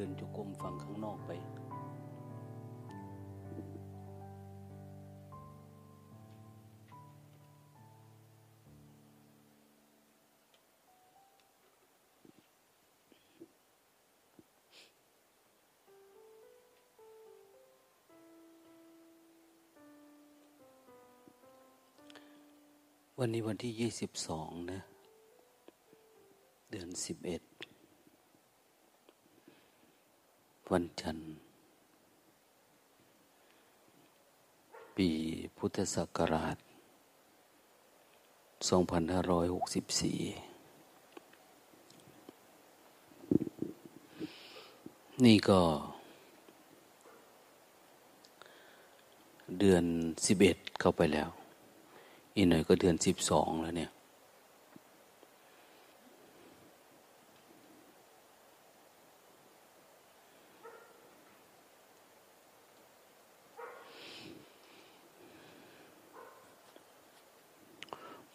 ดินจุกรมฝั่งข้างนอกไป วันนี้วันที่ยี่สิบสองนะ เดือนสิบเอ็ด วันจันทร์ ปีพุทธศักราชสองพันห้าร้อยหกสิบสี่นี่ก็ เดือนสิบเอ็ดเข้าไปแล้ว อีกหน่อยก็เดือนสิบสองแล้วเนี่ย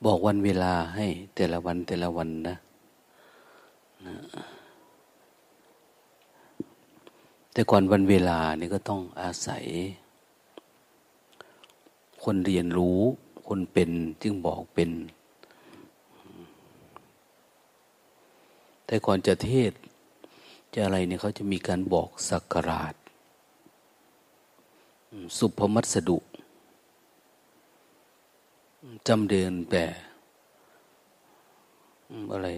บอกวันเวลาให้แต่ละวันแต่ละวันนะนะ แต่ก่อนวันเวลานี่ก็ต้องอาศัย คนเรียนรู้ คนเป็นจึงบอกเป็น แต่ก่อนจะเทศ จะอะไรเนี่ยเขาจะมีการบอกสักการาช สุภมัสดุ จำเดินแต่อะไร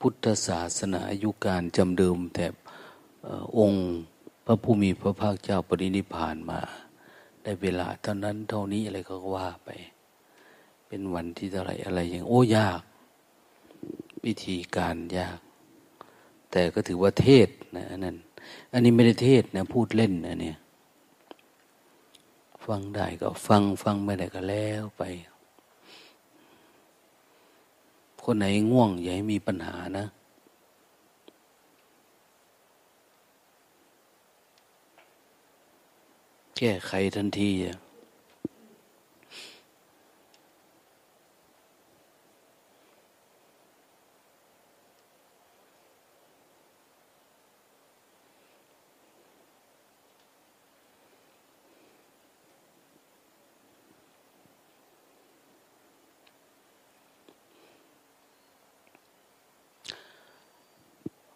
พุทธศาสนาอายุการจำเดิมแต่องค์พระผู้มีพระภาคเจ้าปรินิพานมา ได้เวลาเท่านั้นเท่านี้อะไรก็ว่าไป เป็นวันที่เท่าไรอะไรอย่างโอ้ยาก วิธีการยาก แต่ก็ถือว่าเทศนะนั่นอันนี้ไม่ได้เทศนะ พูดเล่นนะเนี่ย ฟังได้ก็ฟังฟังไม่ได้ก็แล้วไป คนไหนง่วงอย่าให้มีปัญหานะ แก้ไขทันทีอะ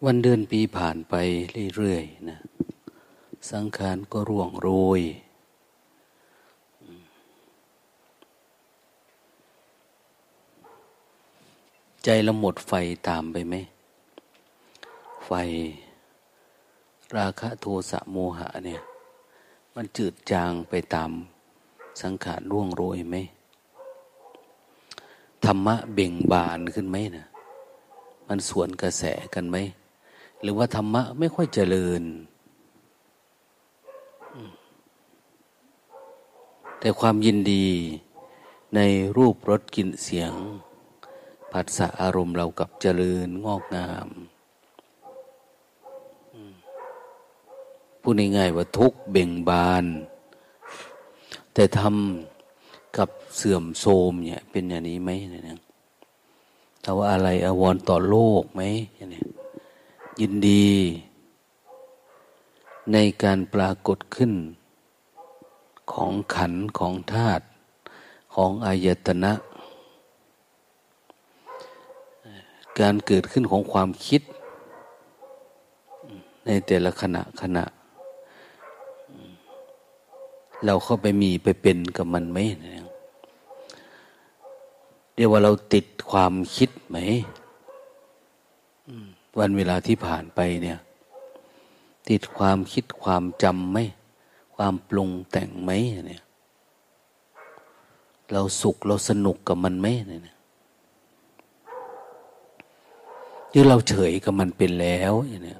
วันเดือนปีผ่านไปเรื่อยๆนะ สังขารก็ร่วงโรย ใจเราหมดไฟตามไปไหม ไฟ ราคะโทสะโมหะเนี่ย มันจืดจางไปตามสังขารร่วงโรยไหม ธรรมะเบ่งบานขึ้นไหมนะ มันสวนกระแสกันไหม หรือว่าธรรมะไม่ค่อยเจริญ แต่ความยินดีในรูปรสกลิ่นเสียงผัสสะอารมณ์เรากับเจริญงอกงามพูดง่ายๆว่าทุกเบ่งบาน แต่ทำกับเสื่อมโทรมเนี่ยเป็นอย่างนี้ไหมเนี่ยถ้าว่าอะไรอววรต่อโลกไหมเนี่ย ยินดี ในการปรากฏขึ้น ของขันของธาตุของอายตนะ การเกิดขึ้นของความคิด ในแต่ละขณะขณะ เราเข้าไปมีไปเป็นกับมันไหมเรียกว่าเราติดความคิดไหม วันเวลาที่ผ่านไปเนี่ย ติดความคิดความจำไหมความปรุงแต่งไหมเนี่ย เราสุขเราสนุกกับมันไหมเนี่ยหรือเราเฉยกับมันเป็นแล้วอย่างนี้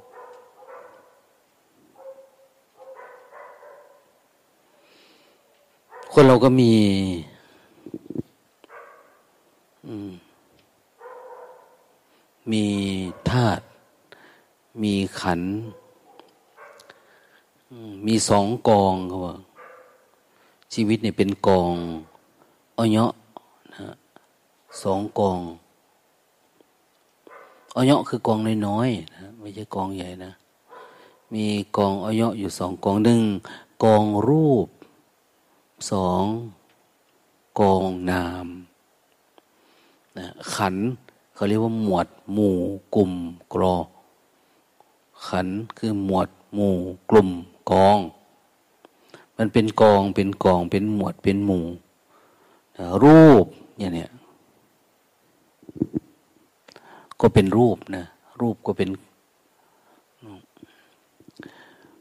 คนเราก็มี อืม มีธาตุมีขัน มีสองกองเขาบอกชีวิตเนี่ยเป็นกองอ้อยะนะสองกองออยคือกองน้อยๆนะไม่ใช่กองใหญ่นะ มีกองออยอยู่สองกองหนึ่งกองรูปสองกองนามนะขัน เขาเรียกว่าหมวดหมู่กลุ่มกรอ ขันคือหมวดหมู่กลุ่มกอง มันเป็นกองเป็นกองเป็นหมวดเป็นหมู่ รูปอย่างเนี้ยก็เป็นรูปนะรูปก็เป็น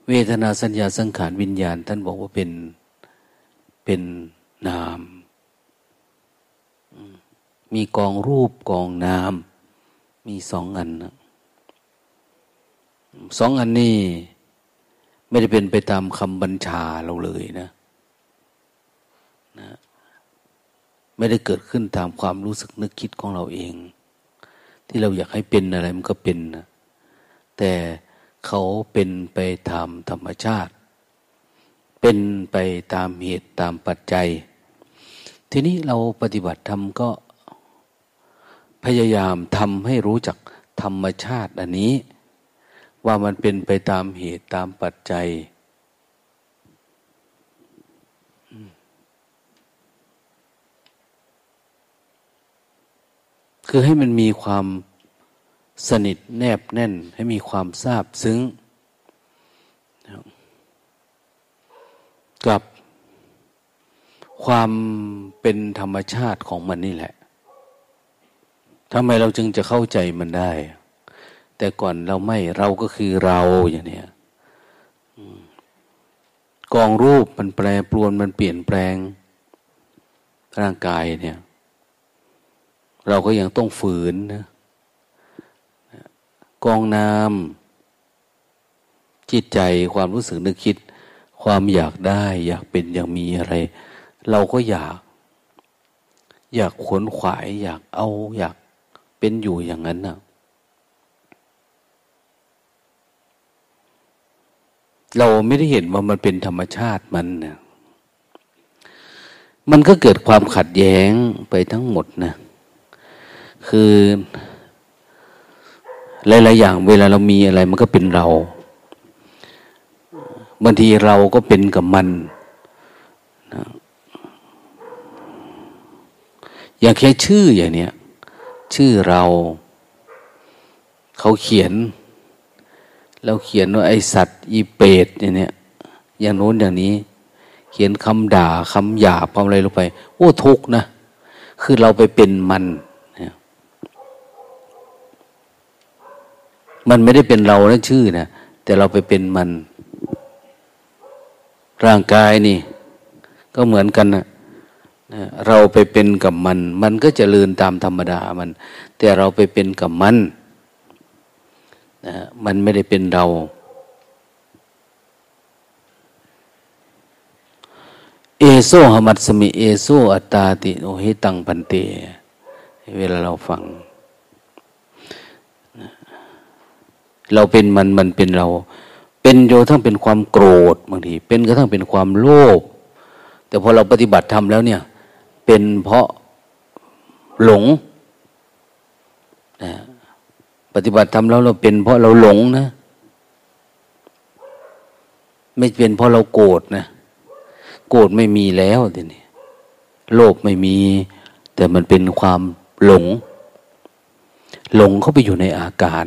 เวทนาสัญญาสังขารวิญญาณ ท่านบอกว่าเป็นเป็นนาม มีกองรูปกองนามมีสองอันนะสองอันนี้ไม่ได้เป็นไปตามคำบัญชาเราเลยนะนะ ไม่ได้เกิดขึ้นตามความรู้สึกนึกคิดของเราเอง ที่เราอยากให้เป็นอะไรมันก็เป็นนะแต่เขาเป็นไปตามธรรมชาติ เป็นไปตามเหตุตามปัจจัย ทีนี้เราปฏิบัติธรรมก็ พยายามทำให้รู้จักธรรมชาติอันนี้ ว่ามันเป็นไปตามเหตุตามปัจจัย คือให้มันมีความสนิทแนบแน่น ให้มีความทราบซึ้ง กับความเป็นธรรมชาติของมันนี่แหละ ทำไมเราจึงจะเข้าใจมันได้ แต่ก่อนเราไม่เราก็คือเราอย่างเนี้ยกองรูปมันแปรปรวนมันเปลี่ยนแปลง ร่างกายเนี่ย เราก็ยังต้องฝืนนะกองน้ำจิตใจความรู้สึกนึกคิด ความอยากได้ อยากเป็นอยากมีอะไร เราก็อยาก อยากขวนขวาย อยากเอา อยาก เป็นอยู่อย่างนั้นนะเราไม่ได้เห็นว่ามันเป็นธรรมชาติมันนะมันก็เกิดความขัดแย้งไปทั้งหมดนะคือหลายๆอย่าง เวลาเรามีอะไรมันก็เป็นเราบางทีเราก็เป็นกับมันนะอย่างแค่ชื่ออย่างเนี้ย ชื่อเรา เขาเขียน เราเขียนว่าไอสัตว์อีเปรตอย่างเนี้ยอย่างโน้นอย่างนี้ เขียนคำด่าคำหยาบคำอะไรลงไป โอ้ทุกนะ คือเราไปเป็นมันมันไม่ได้เป็นเรานะชื่อนะแต่เราไปเป็นมัน ร่างกายนี่ ก็เหมือนกันนะ เราไปเป็นกับมัน มันก็จเจริญตามธรรมดามัน แต่เราไปเป็นกับมันนะมันไม่ได้เป็นเรา เอโซหมัตสมิ เอโซอัตตาติโอหิตังพันเต เวลาเราฟัง เราเป็นมันมันเป็นเรา เป็นโยทั้งเป็นความโกรธบางที เป็นก็ทั้งเป็นความโลภแต่พอเราปฏิบัติทำแล้วเนี่ย เป็นเพราะหลงนะปฏิบัติทำแล้วเราเป็นเพราะเราหลงนะ ไม่เป็นเพราะเราโกรธนะ โกรธไม่มีแล้วทีนี้โลภไม่มี แต่มันเป็นความหลง หลงเข้าไปอยู่ในอาการ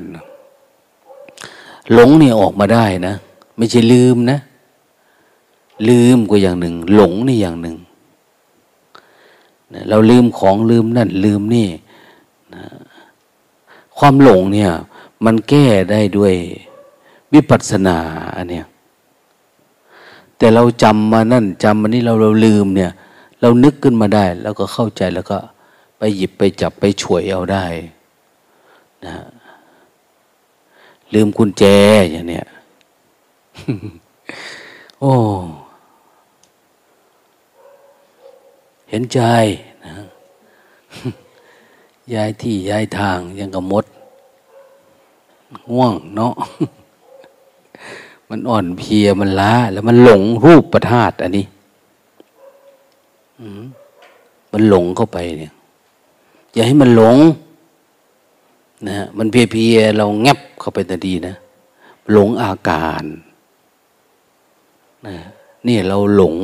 หลงเนี่ยออกมาได้นะ ไม่ใช่ลืมนะ ลืมก็อย่างหนึ่ง หลงนี่อย่างหนึ่ง เราลืมของลืมนั่นลืมนี่นะความหลงเนี่ย มันแก้ได้ด้วยวิปัสสนาอันเนี้ยแต่เราจำมานั่นจำมานี่เราเราลืมเนี่ย เรานึกขึ้นมาได้ แล้วก็เข้าใจแล้วก็ไปหยิบไปจับไปช่วยเอาได้นะลืมกุญแจอย่างเนี้ยโอ้ เห็นใจนะย้ายที่ย้ายทางยังกับมดง่วงเนาะมันอ่อนเพียมันล้า แล้วมันหลงรูปประธาตอันนี้มันหลงเข้าไปเนี่ย อย่าให้มันหลงนะมันเพียๆเราแงบเข้าไปแต่ดีนะหลงอาการนะนี่เราหลง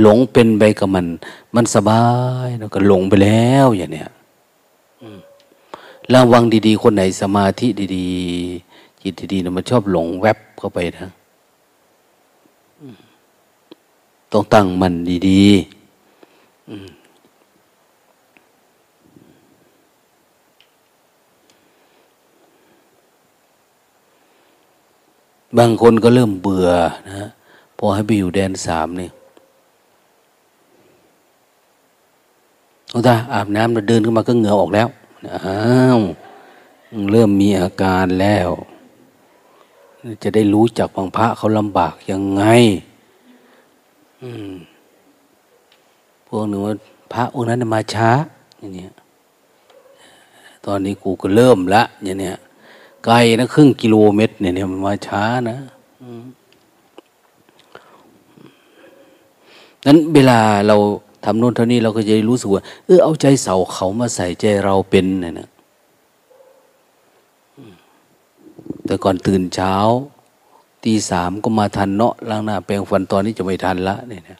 หลงเป็นไปกับมัน มันสบายแล้วก็หลงไปแล้วอย่างเนี้ยระวังดี ๆ คนไหนสมาธิดีๆ จิตดีๆนะมันชอบหลงแวบเข้าไปนะต้องตั้งมันดีๆบางคนก็เริ่มเบื่อนะพอให้ไปอยู่แดนสามเนี่ย โอ้ตาอาบน้ำแล้วเดินขึ้นมาก็เหงื่อออกแล้วอ้าวเริ่มมีอาการแล้ว จะได้รู้จักบางพระเขาลำบากยังไงพวกหนูว่าพระองค์นั้นมาช้าอย่างเนี้ยตอนนี้กูก็เริ่มละอย่างเนี้ยไกลนะครึ่งกิโลเมตรเนี่ยมันมาช้านะนั้นเวลาเรา ทำโน่นเท่านี้เราก็จะรู้สึกว่าเออเอาใจเสาเขามาใส่ใจเราเป็นเนี่ยนะแต่ก่อนตื่นเช้าตีสามก็มาทันเนาะล้างหน้าแปรงฟันตอนนี้จะไม่ทันละเนี่ยนะ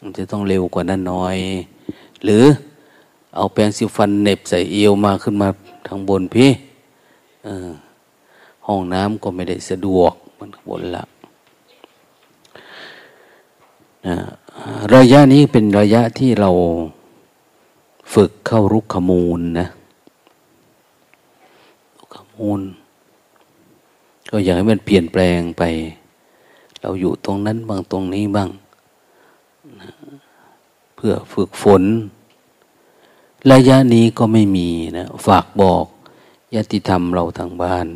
มันจะต้องเร็วกว่านั้นหน่อย หรือเอาแปรงสีฟันเน็บใส่เอวมาขึ้นมาทางบนพี่ห้องน้ำก็ไม่ได้สะดวกมันบนละนะ ระยะนี้เป็นระยะที่เราฝึกเข้ารุกขมูลนะรุกขมูล ก็อยากให้มันเปลี่ยนแปลงไป เราอยู่ตรงนั้นบ้างตรงนี้บ้างนะเพื่อฝึกฝน ระยะนี้ก็ไม่มีนะฝากบอกญาติธรรมเราทางบ้าน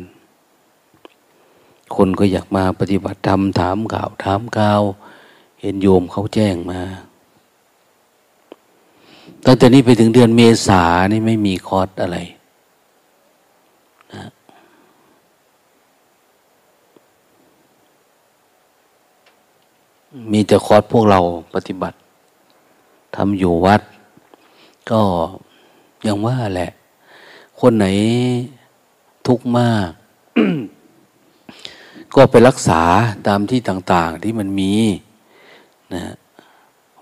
คนก็อยากมาปฏิบัติธรรมถามข่าวถามข่าวเห็นโยมเขาแจ้งมาตั้งแต่นี้ไปถึงเดือนเมษานี่ไม่มีคอร์สอะไรนะมีแต่คอร์สพวกเราปฏิบัติทำอยู่วัด ก็ยังว่าแหละ คนไหนทุกข์มาก ก็ไปรักษาตามที่ต่าง ๆ ที่มันมี นะ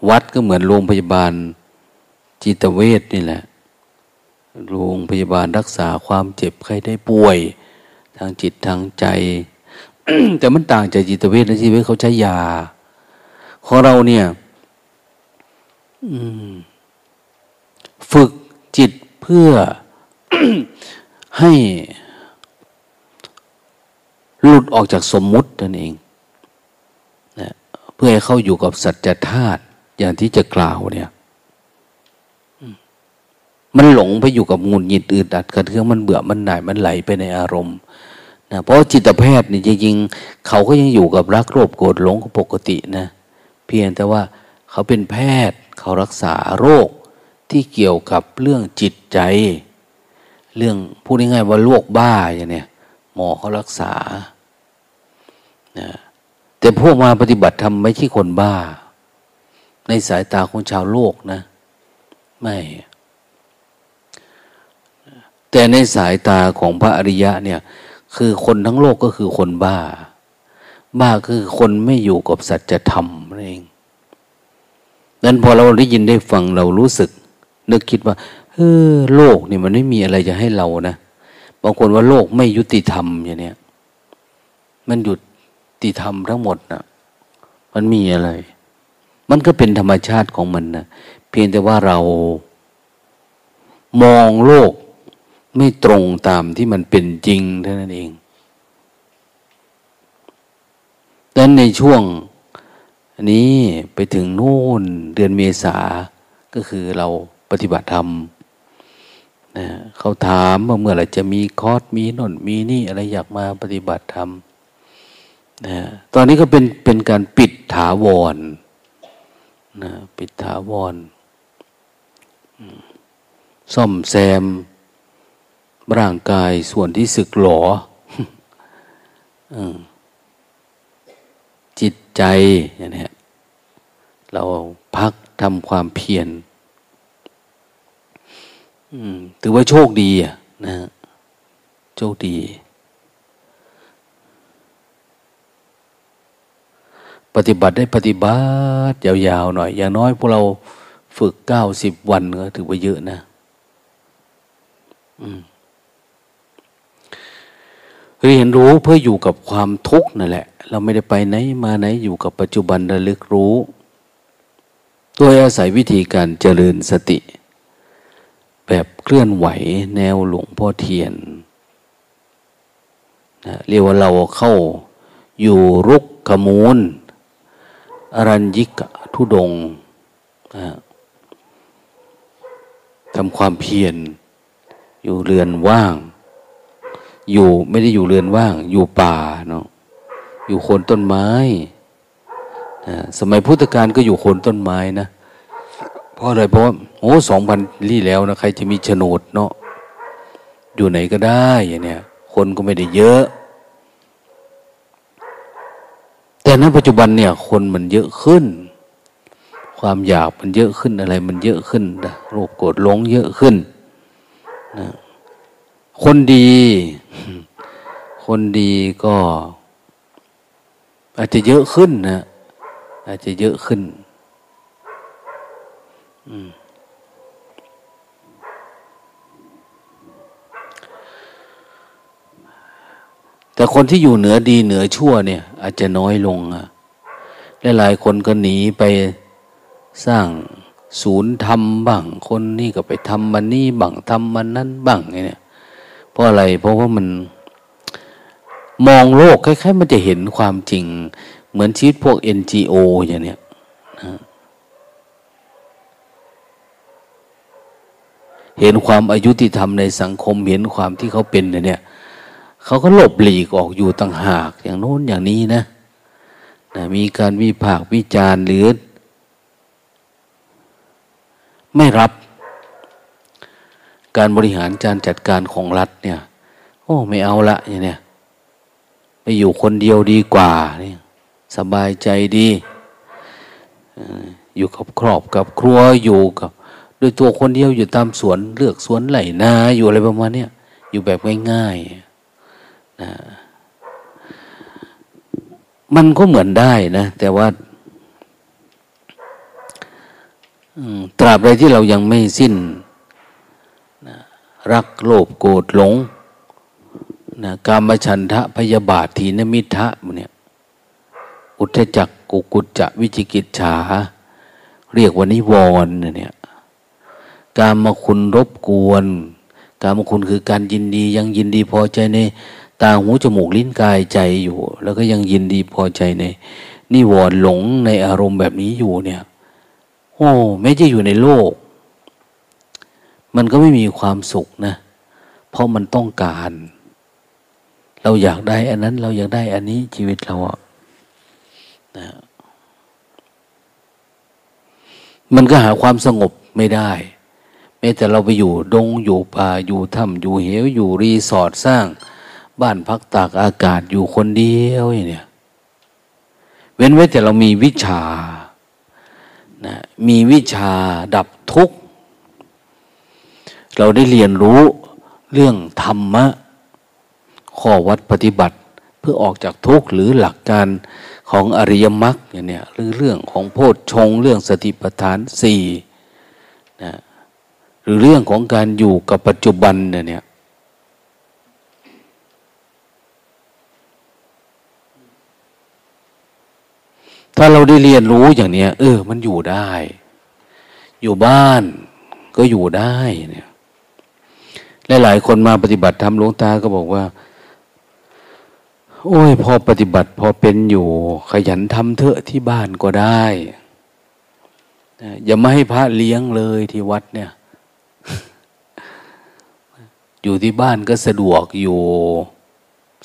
วัดก็เหมือนโรงพยาบาลจิตเวชนี่แหละ โรงพยาบาลรักษาความเจ็บไข้ได้ป่วย ทางจิตทางใจ แต่มันต่างจากจิตเวชนะจิตเวชเขาใช้ยา ของเราเนี่ยฝึกจิตเพื่อให้หลุดออกจากสมมุตินั่นเอง เพื่อให้เข้าอยู่กับสัจธาตุอย่างที่จะกล่าวเนี่ยมันหลงไปอยู่กับงูหงิดอืดดัดกระเทืองมันเบื่อมันหน่ายมันไหลไปในอารมณ์นะเพราะจิตแพทย์นี่จริงๆเขาก็ยังอยู่กับรักโลภโกรธหลงปกตินะเพียงแต่ว่าเขาเป็นแพทย์เขารักษาโรคที่เกี่ยวกับเรื่องจิตใจ เรื่องพูดง่ายๆว่าโรคบ้าอย่างเนี้ยหมอเขารักษานะ แต่พวกมาปฏิบัติทำไม่ใช่คนบ้า ในสายตาของชาวโลกนะ ไม่ แต่ในสายตาของพระอริยะเนี่ย คือคนทั้งโลกก็คือคนบ้า บ้าคือคนไม่อยู่กับสัจธรรมนั่นเองนั้นพอเราได้ยินได้ฟังเรารู้สึก นึกคิดว่าเออโลกนี่มันไม่มีอะไรจะให้เรานะบางคนว่าโลกไม่ยุติธรรมอย่างเนี้ยมันหยุด ติธรรมทั้งหมดนะมันมีอะไร มันก็เป็นธรรมชาติของมันนะเพียงแต่ว่าเรามองโลกไม่ตรงตามที่มันเป็นจริงเท่านั้นเองดังนั้นในช่วงนี้ไปถึงนู่นเดือนเมษาก็คือเราปฏิบัติธรรมนะเขาถามว่าเมื่อไรจะมีคอร์สมีนนมีนี่อะไรอยากมาปฏิบัติธรรม นะตอนนี้ก็เป็นเป็นการปิดถาวรนะปิดถาวรซ่อมแซม ร่างกายส่วนที่สึกหลอจิตใจอย่างนี้เราพักทำความเพียรถือว่าโชคดีนะโชคดี ปฏิบัติได้ปฏิบัติยาวๆหน่อย อย่างน้อยพวกเราฝึกเก้าสิบวันก็ถือว่าเยอะนะเรียนรู้เพื่ออยู่กับความทุกข์นั่นแหละ เราไม่ได้ไปไหนมาไหนอยู่กับปัจจุบันระลึกรู้โดยอาศัยวิธีการเจริญสติ แบบเคลื่อนไหวแนวหลวงพ่อเทียนนะเรียกว่าเราเข้าอยู่รุกขมูล อรัญญิกทุดงทำความเพียร อยู่เรือนว่าง อยู่ไม่ได้อยู่เรือนว่าง อยู่ป่าเนาะอยู่โคนต้นไม้สมัยพุทธกาลก็อยู่โคนต้นไม้นะเพราะอะไรเพราะว่าโอ้สองพันลี่แล้วนะใครจะมีโฉนดเนาะอยู่ไหนก็ได้อย่างเนี้ยคนก็ไม่ได้เยอะ แต่ในปัจจุบันเนี่ย คนมันเยอะขึ้น ความอยากมันเยอะขึ้นอะไร มันเยอะขึ้นนะโรคโกรธหลงเยอะขึ้นนะคนดี คนดีก็ อาจจะเยอะขึ้นนะอาจจะเยอะขึ้น แต่คนที่อยู่เหนือดีเหนือชั่วเนี่ย อาจจะน้อยลงอะหลายคนก็หนีไปสร้างศูนย์ทำบ้าง คนนี่ก็ไปทำมันนี่บ้างทำมันนั้นบ้างเนี่ยเพราะอะไรเพราะว่ามันมองโลกคล้ายๆ มันจะเห็นความจริง เหมือนชีวิตพวก NGO อย่างเนี้ยเห็นความอายุติธรรมในสังคมเห็นความที่เขาเป็นเนี่ย เขาก็หลบหลีกออกอยู่ต่างหากอย่างโน้นอย่างนี้นะนะมีการวิพากษ์วิจารณ์หรือ ไม่รับ การบริหารการจัดการของรัฐเนี่ย โอ้ไม่เอาละอย่างเนี้ยไปอยู่คนเดียวดีกว่าเนี่ยสบายใจดีอยู่กับครอบกับครัวอยู่กับด้วยตัวคนเดียวอยู่ตามสวนเลือกสวนไหลนาอยู่อะไรประมาณนี้อยู่แบบง่ายๆ นะมันก็เหมือนได้นะ แต่ว่าตราบใดที่เรายังไม่สิ้นนะรักโลภโกรธหลงนะกามฉันทะพยาบาททีนมิทะเนี่ยอุทจักกุกุจจะวิจิกิจฉา เรียกว่านิวรณ์เนี่ยการมาคุณรบกวน การมาคุณคือการยินดียังยินดีพอใจใน ตาหูจมูกลิ้นกายใจอยู่ แล้วก็ยังยินดีพอใจในนิวรณ์หลงในอารมณ์แบบนี้อยู่เนี่ย โอ้ไม่จะอยู่ในโลก มันก็ไม่มีความสุขนะ เพราะมันต้องการ เราอยากได้อันนั้น เราอยากได้อันนี้ชีวิตเราอะนะมันก็หาความสงบไม่ได้แม้แต่เราไปอยู่ดงอยู่ป่าอยู่ถ้ำอยู่เหวอยู่รีสอร์ทสร้าง บ้านพักตากอากาศอยู่คนเดียวอย่างเนี้ยเว้นไว้แต่เรามีวิชานะมีวิชาดับทุกข์ เราได้เรียนรู้เรื่องธรรมะ ข้อวัดปฏิบัติ เพื่อออกจากทุกข์หรือหลักการของอริยมรรคเนี่ยหรือเรื่องของโพชฌงเรื่องสติปัฏฐานสี่นะหรือเรื่องของการอยู่กับปัจจุบันเนี่ย ถ้าเราได้เรียนรู้อย่างเนี้ย เออ มันอยู่ได้ อยู่บ้านก็อยู่ได้เนี่ยหลายๆคนมาปฏิบัติธรรมหลวงตาก็บอกว่า โอ้ย พอปฏิบัติ พอเป็นอยู่ ขยันทำเถอะที่บ้านก็ได้อย่ามาให้พระเลี้ยงเลยที่วัดเนี่ย อยู่ที่บ้านก็สะดวกอยู่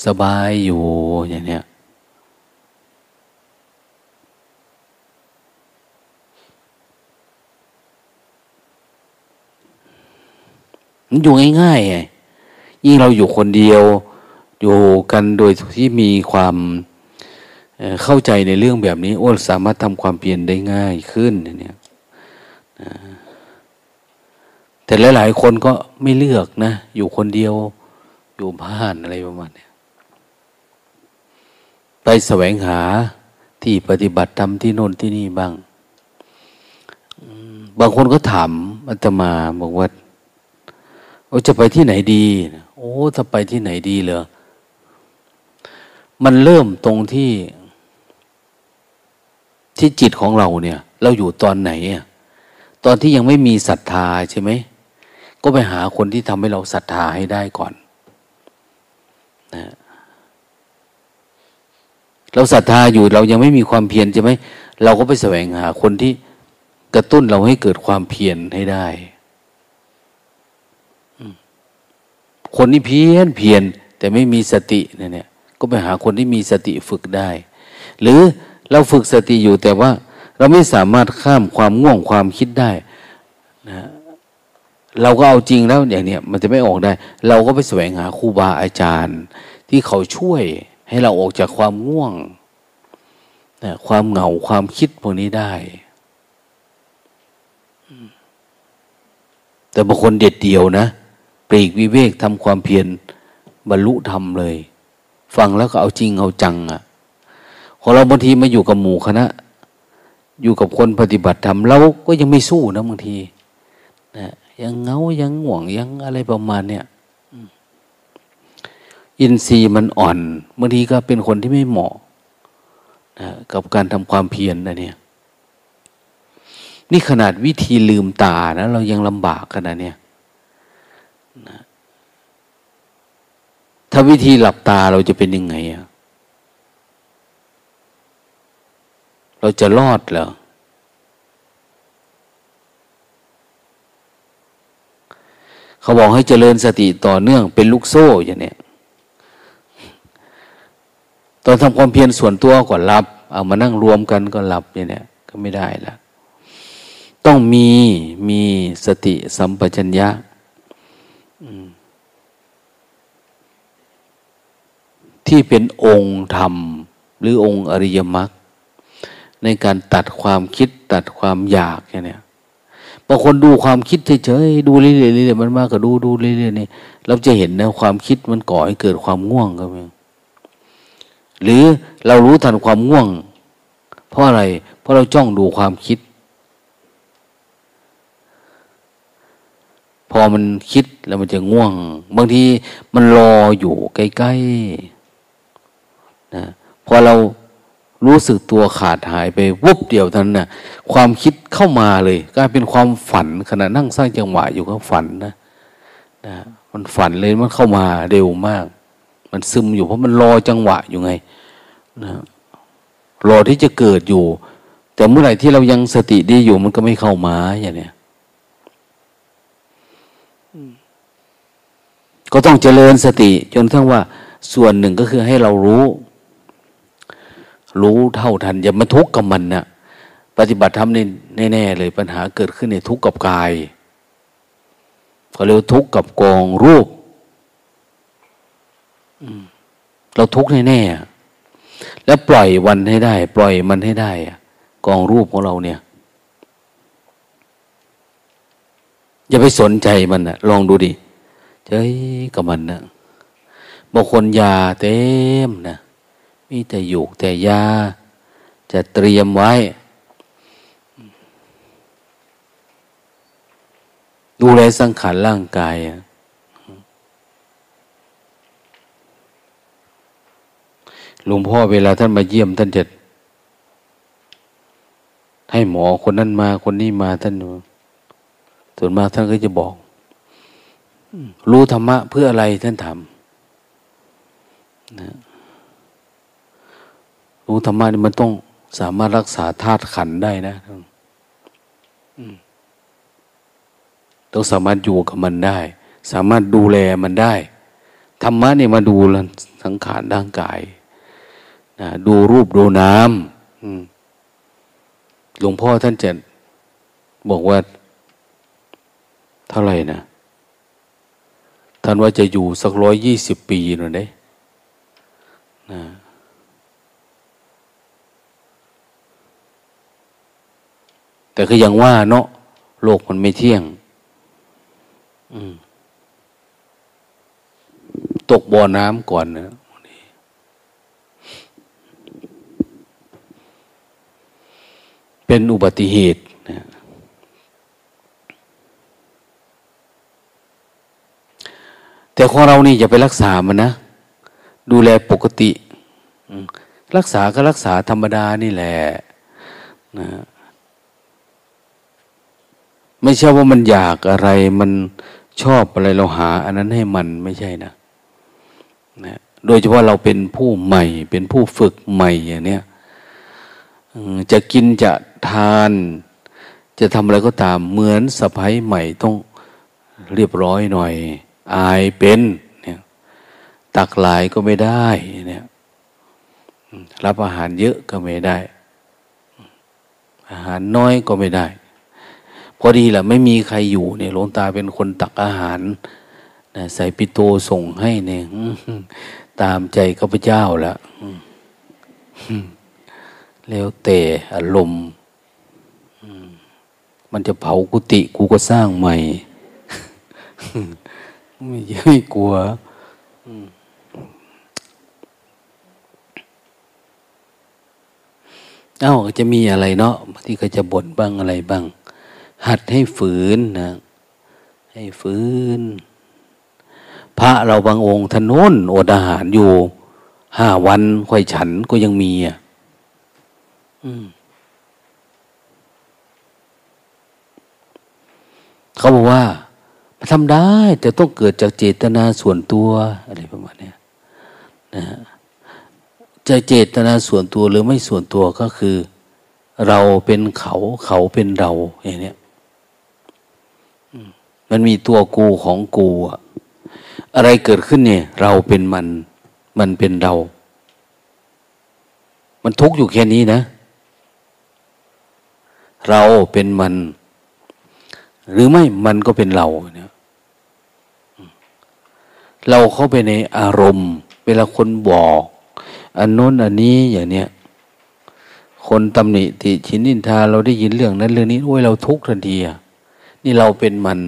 สบายอยู่อย่างเนี้ย มันอยู่ง่ายๆไงยิ่งเราอยู่คนเดียว อยู่กันโดยที่มีความเข้าใจในเรื่องแบบนี้ โอ้สามารถทำความเปลี่ยนได้ง่ายขึ้นเนี่ยแแต่หลายๆคนก็ไม่เลือกนะ อยู่คนเดียว อยู่บ้านอะไรประมาณนี้ไปแสวงหาที่ปฏิบัติธรรมที่โน่นที่นี่บ้าง บางคนก็ถามอาตมาบอกว่า โอ้จะไปที่ไหนดี โอ้ถ้าไปที่ไหนดีเหรอ มันเริ่มตรงที่ที่จิตของเราเนี่ย เราอยู่ตอนไหนอะตอนที่ยังไม่มีศรัทธาใช่ไหม ก็ไปหาคนที่ทำให้เราศรัทธาให้ได้ก่อนนะเราศรัทธาอยู่เรายังไม่มีความเพียรใช่ไหม เราก็ไปแสวงหาคนที่กระตุ้นเราให้เกิดความเพียรให้ได้ คนที่เพียรเพียรแต่ไม่มีสติเนี่ยก็ไปหาคนที่มีสติฝึกได้ หรือเราฝึกสติอยู่แต่ว่าเราไม่สามารถข้ามความง่วงความคิดได้นะเราก็เอาจริงแล้วอย่างเนี้ยมันจะไม่ออกได้ เราก็ไปแสวงหาครูบาอาจารย์ ที่เขาช่วยให้เราออกจากความง่วงนะความเหงาความคิดพวกนี้ได้แต่บางคนเด็ดเดียวนะ ปลีกวิเวกทำความเพียรบรรลุธรรมเลย ฟังแล้วก็เอาจริงเอาจังอะ่ะของเราบางทีมาอยู่กับหมู่คณะ อยู่กับคนปฏิบัติธรรมเราก็ยังไม่สู้นะบางทีนะยังเงายังห่วงยังอะไรประมาณเนี้ยอินทรีย์มันอ่อนบางทีก็เป็นคนที่ไม่เหมาะนะกับการทำความเพียรนะเนี่ย นี่ขนาดวิธีลืมตานะเรายังลำบากขนาดเนี้ยนะ ถ้าวิธีหลับตาเราจะเป็นยังไงอะเราจะรอดเหรอเขาบอกให้เจริญสติต่อเนื่องเป็นลูกโซ่อย่างเนี้ยตอนทำความเพียรส่วนตัวก่อนรับ เอามานั่งรวมกันก็รับอย่างเนี้ยก็ไม่ได้ละต้องมีมีสติสัมปชัญญะ ที่เป็นองค์ธรรม หรือองค์อริยมรรคในการตัดความคิดตัดความอยากอย่างนี้บางคนดูความคิดเฉยๆดูเรื่อยๆมันมากก็ดูดูเรื่อยๆนี่เราจะเห็นนะความคิดมันก่อให้เกิดความง่วงก็มีหรือเรารู้ทันความง่วง เพราะอะไร เพราะเราจ้องดูความคิด พอมันคิดแล้วมันจะง่วง บางทีมันรออยู่ใกล้ๆ นะพอเรารู้สึกตัวขาดหายไปวุบเดียวท่านั้นนะความคิดเข้ามาเลยกลายเป็นความฝันขณะนั่งสร้างจังหวะอยู่ก็ฝันนะนะมันฝันเลยมันเข้ามาเร็วมาก มันซึมอยู่เพราะมันรอจังหวะอยู่ไงนะรอที่จะเกิดอยู่ แต่เมื่อไหร่ที่เรายังสติดีอยู่มันก็ไม่เข้ามาอย่างเนี้ยก็ต้องเจริญสติ จนทั้งว่าส่วนหนึ่งก็คือให้เรารู้ รู้เท่าทันอย่ามาทุกข์กับมันนะปฏิบัติธรรมนี่แน่ๆเลยปัญหาเกิดขึ้นในทุกข์กับกายเขาเรียกทุกข์กับกองรูปเราทุกข์แน่ๆแล้วปล่อยวันให้ได้ ปล่อยมันให้ได้กองรูปของเราเนี่ย อย่าไปสนใจมันนะลองดูดิเจ้ยกับมันนะบางคนยาเต็มนะ มีแต่อยู่แต่ยาจะเตรียมไว้ ดูแลสังขารร่างกายหลวงพ่อเวลาท่านมาเยี่ยมท่านจะให้หมอคนนั้นมาคนนี้มาท่านส่วนมากท่านก็จะบอกรู้ธรรมะเพื่ออะไรท่านทำนะ รู้ธรรมะนี่มันต้องสามารถรักษาธาตุขันได้นะต้องสามารถอยู่กับมันได้ สามารถดูแลมันได้ ธรรมะนี่มาดูสังขารร่างกายนะดูรูปดูน้ำหลวงพ่อท่านจะบอกว่า เท่าไหร่นะ ท่านว่าจะอยู่สักร้อยยี่สิบปีหน่อยได้นะ แต่ก็ยังว่าเนาะโลกมันไม่เที่ยงตกบ่อน้ำก่อนนะเป็นอุบัติเหตุนะแต่ของเรานี่อย่าไปรักษามันนะ ดูแลปกติ รักษาก็รักษาธรรมดานี่แหละนะ ไม่ใช่ว่ามันอยากอะไร มันชอบอะไรเราหา อันนั้นให้มันไม่ใช่นะนะโดยเฉพาะเราเป็นผู้ใหม่ เป็นผู้ฝึกใหม่อย่างเนี้ยจะกินจะทาน จะทำอะไรก็ตามเหมือนสะพ้ายใหม่ต้องเรียบร้อยหน่อย อายเป็นเนี่ยตักหลายก็ไม่ได้เนี่ยรับอาหารเยอะก็ไม่ได้ อาหารน้อยก็ไม่ได้ พอดีแหละไม่มีใครอยู่เนี่ยหลวงตาเป็นคนตักอาหารนะใส่ปิโตส่งให้เนี่ยตามใจข้าพเจ้าแล้วแล้วแต่อารมณ์มันจะเผากุฏิกูก็สร้างใหม่ ไม่ไม่กลัวเอ้าจะมีอะไรเนาะที่ก็จะบ่นบ้างอะไรบ้าง หัดให้ฝืนนะ ให้ฝืน พระเราบางองค์ทนนอดอาหารอยู่ห้าวันค่อยฉันก็ยังมีอะเขาบอกว่าทำได้ แต่ต้องเกิดจากเจตนาส่วนตัว อะไรประมาณนี้นะฮะจะเจตนาส่วนตัวหรือไม่ส่วนตัวก็คือ เราเป็นเขาเขาเป็นเราอย่างนี้ มันมีตัวกูของกูอะไรเกิดขึ้นเนี่ย เราเป็นมัน มันเป็นเรา มันทุกข์อยู่แค่นี้นะ เราเป็นมัน หรือไม่มันก็เป็นเราเนี่ยเราเข้าไปในอารมณ์ เวลาคนบอกอันโน้นอันนี้อย่างเนี้ยคนตำหนิติชินนินทา เราได้ยินเรื่องนั้นเรื่องนี้โอ้ยเราทุกข์ทันทีนี่เราเป็นมัน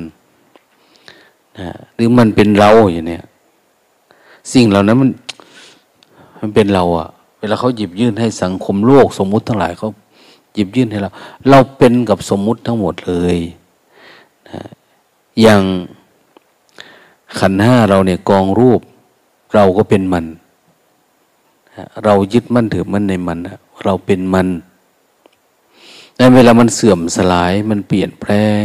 นะหรือมันเป็นเราอย่างเนี้ยสิ่งเหล่านั้นมัน มันเป็นเราอะเวลาเขาหยิบยื่นให้สังคมโลก สมมุติทั้งหลายเขาหยิบยื่นให้เรา เราเป็นกับสมมุติทั้งหมดเลยนะอย่างขันห้าเราเนี่ยกองรูป เราก็เป็นมัน เรายึดมั่นถือมั่นในมันเราเป็นมันในเวลามันเสื่อมสลายมันเปลี่ยนแปลง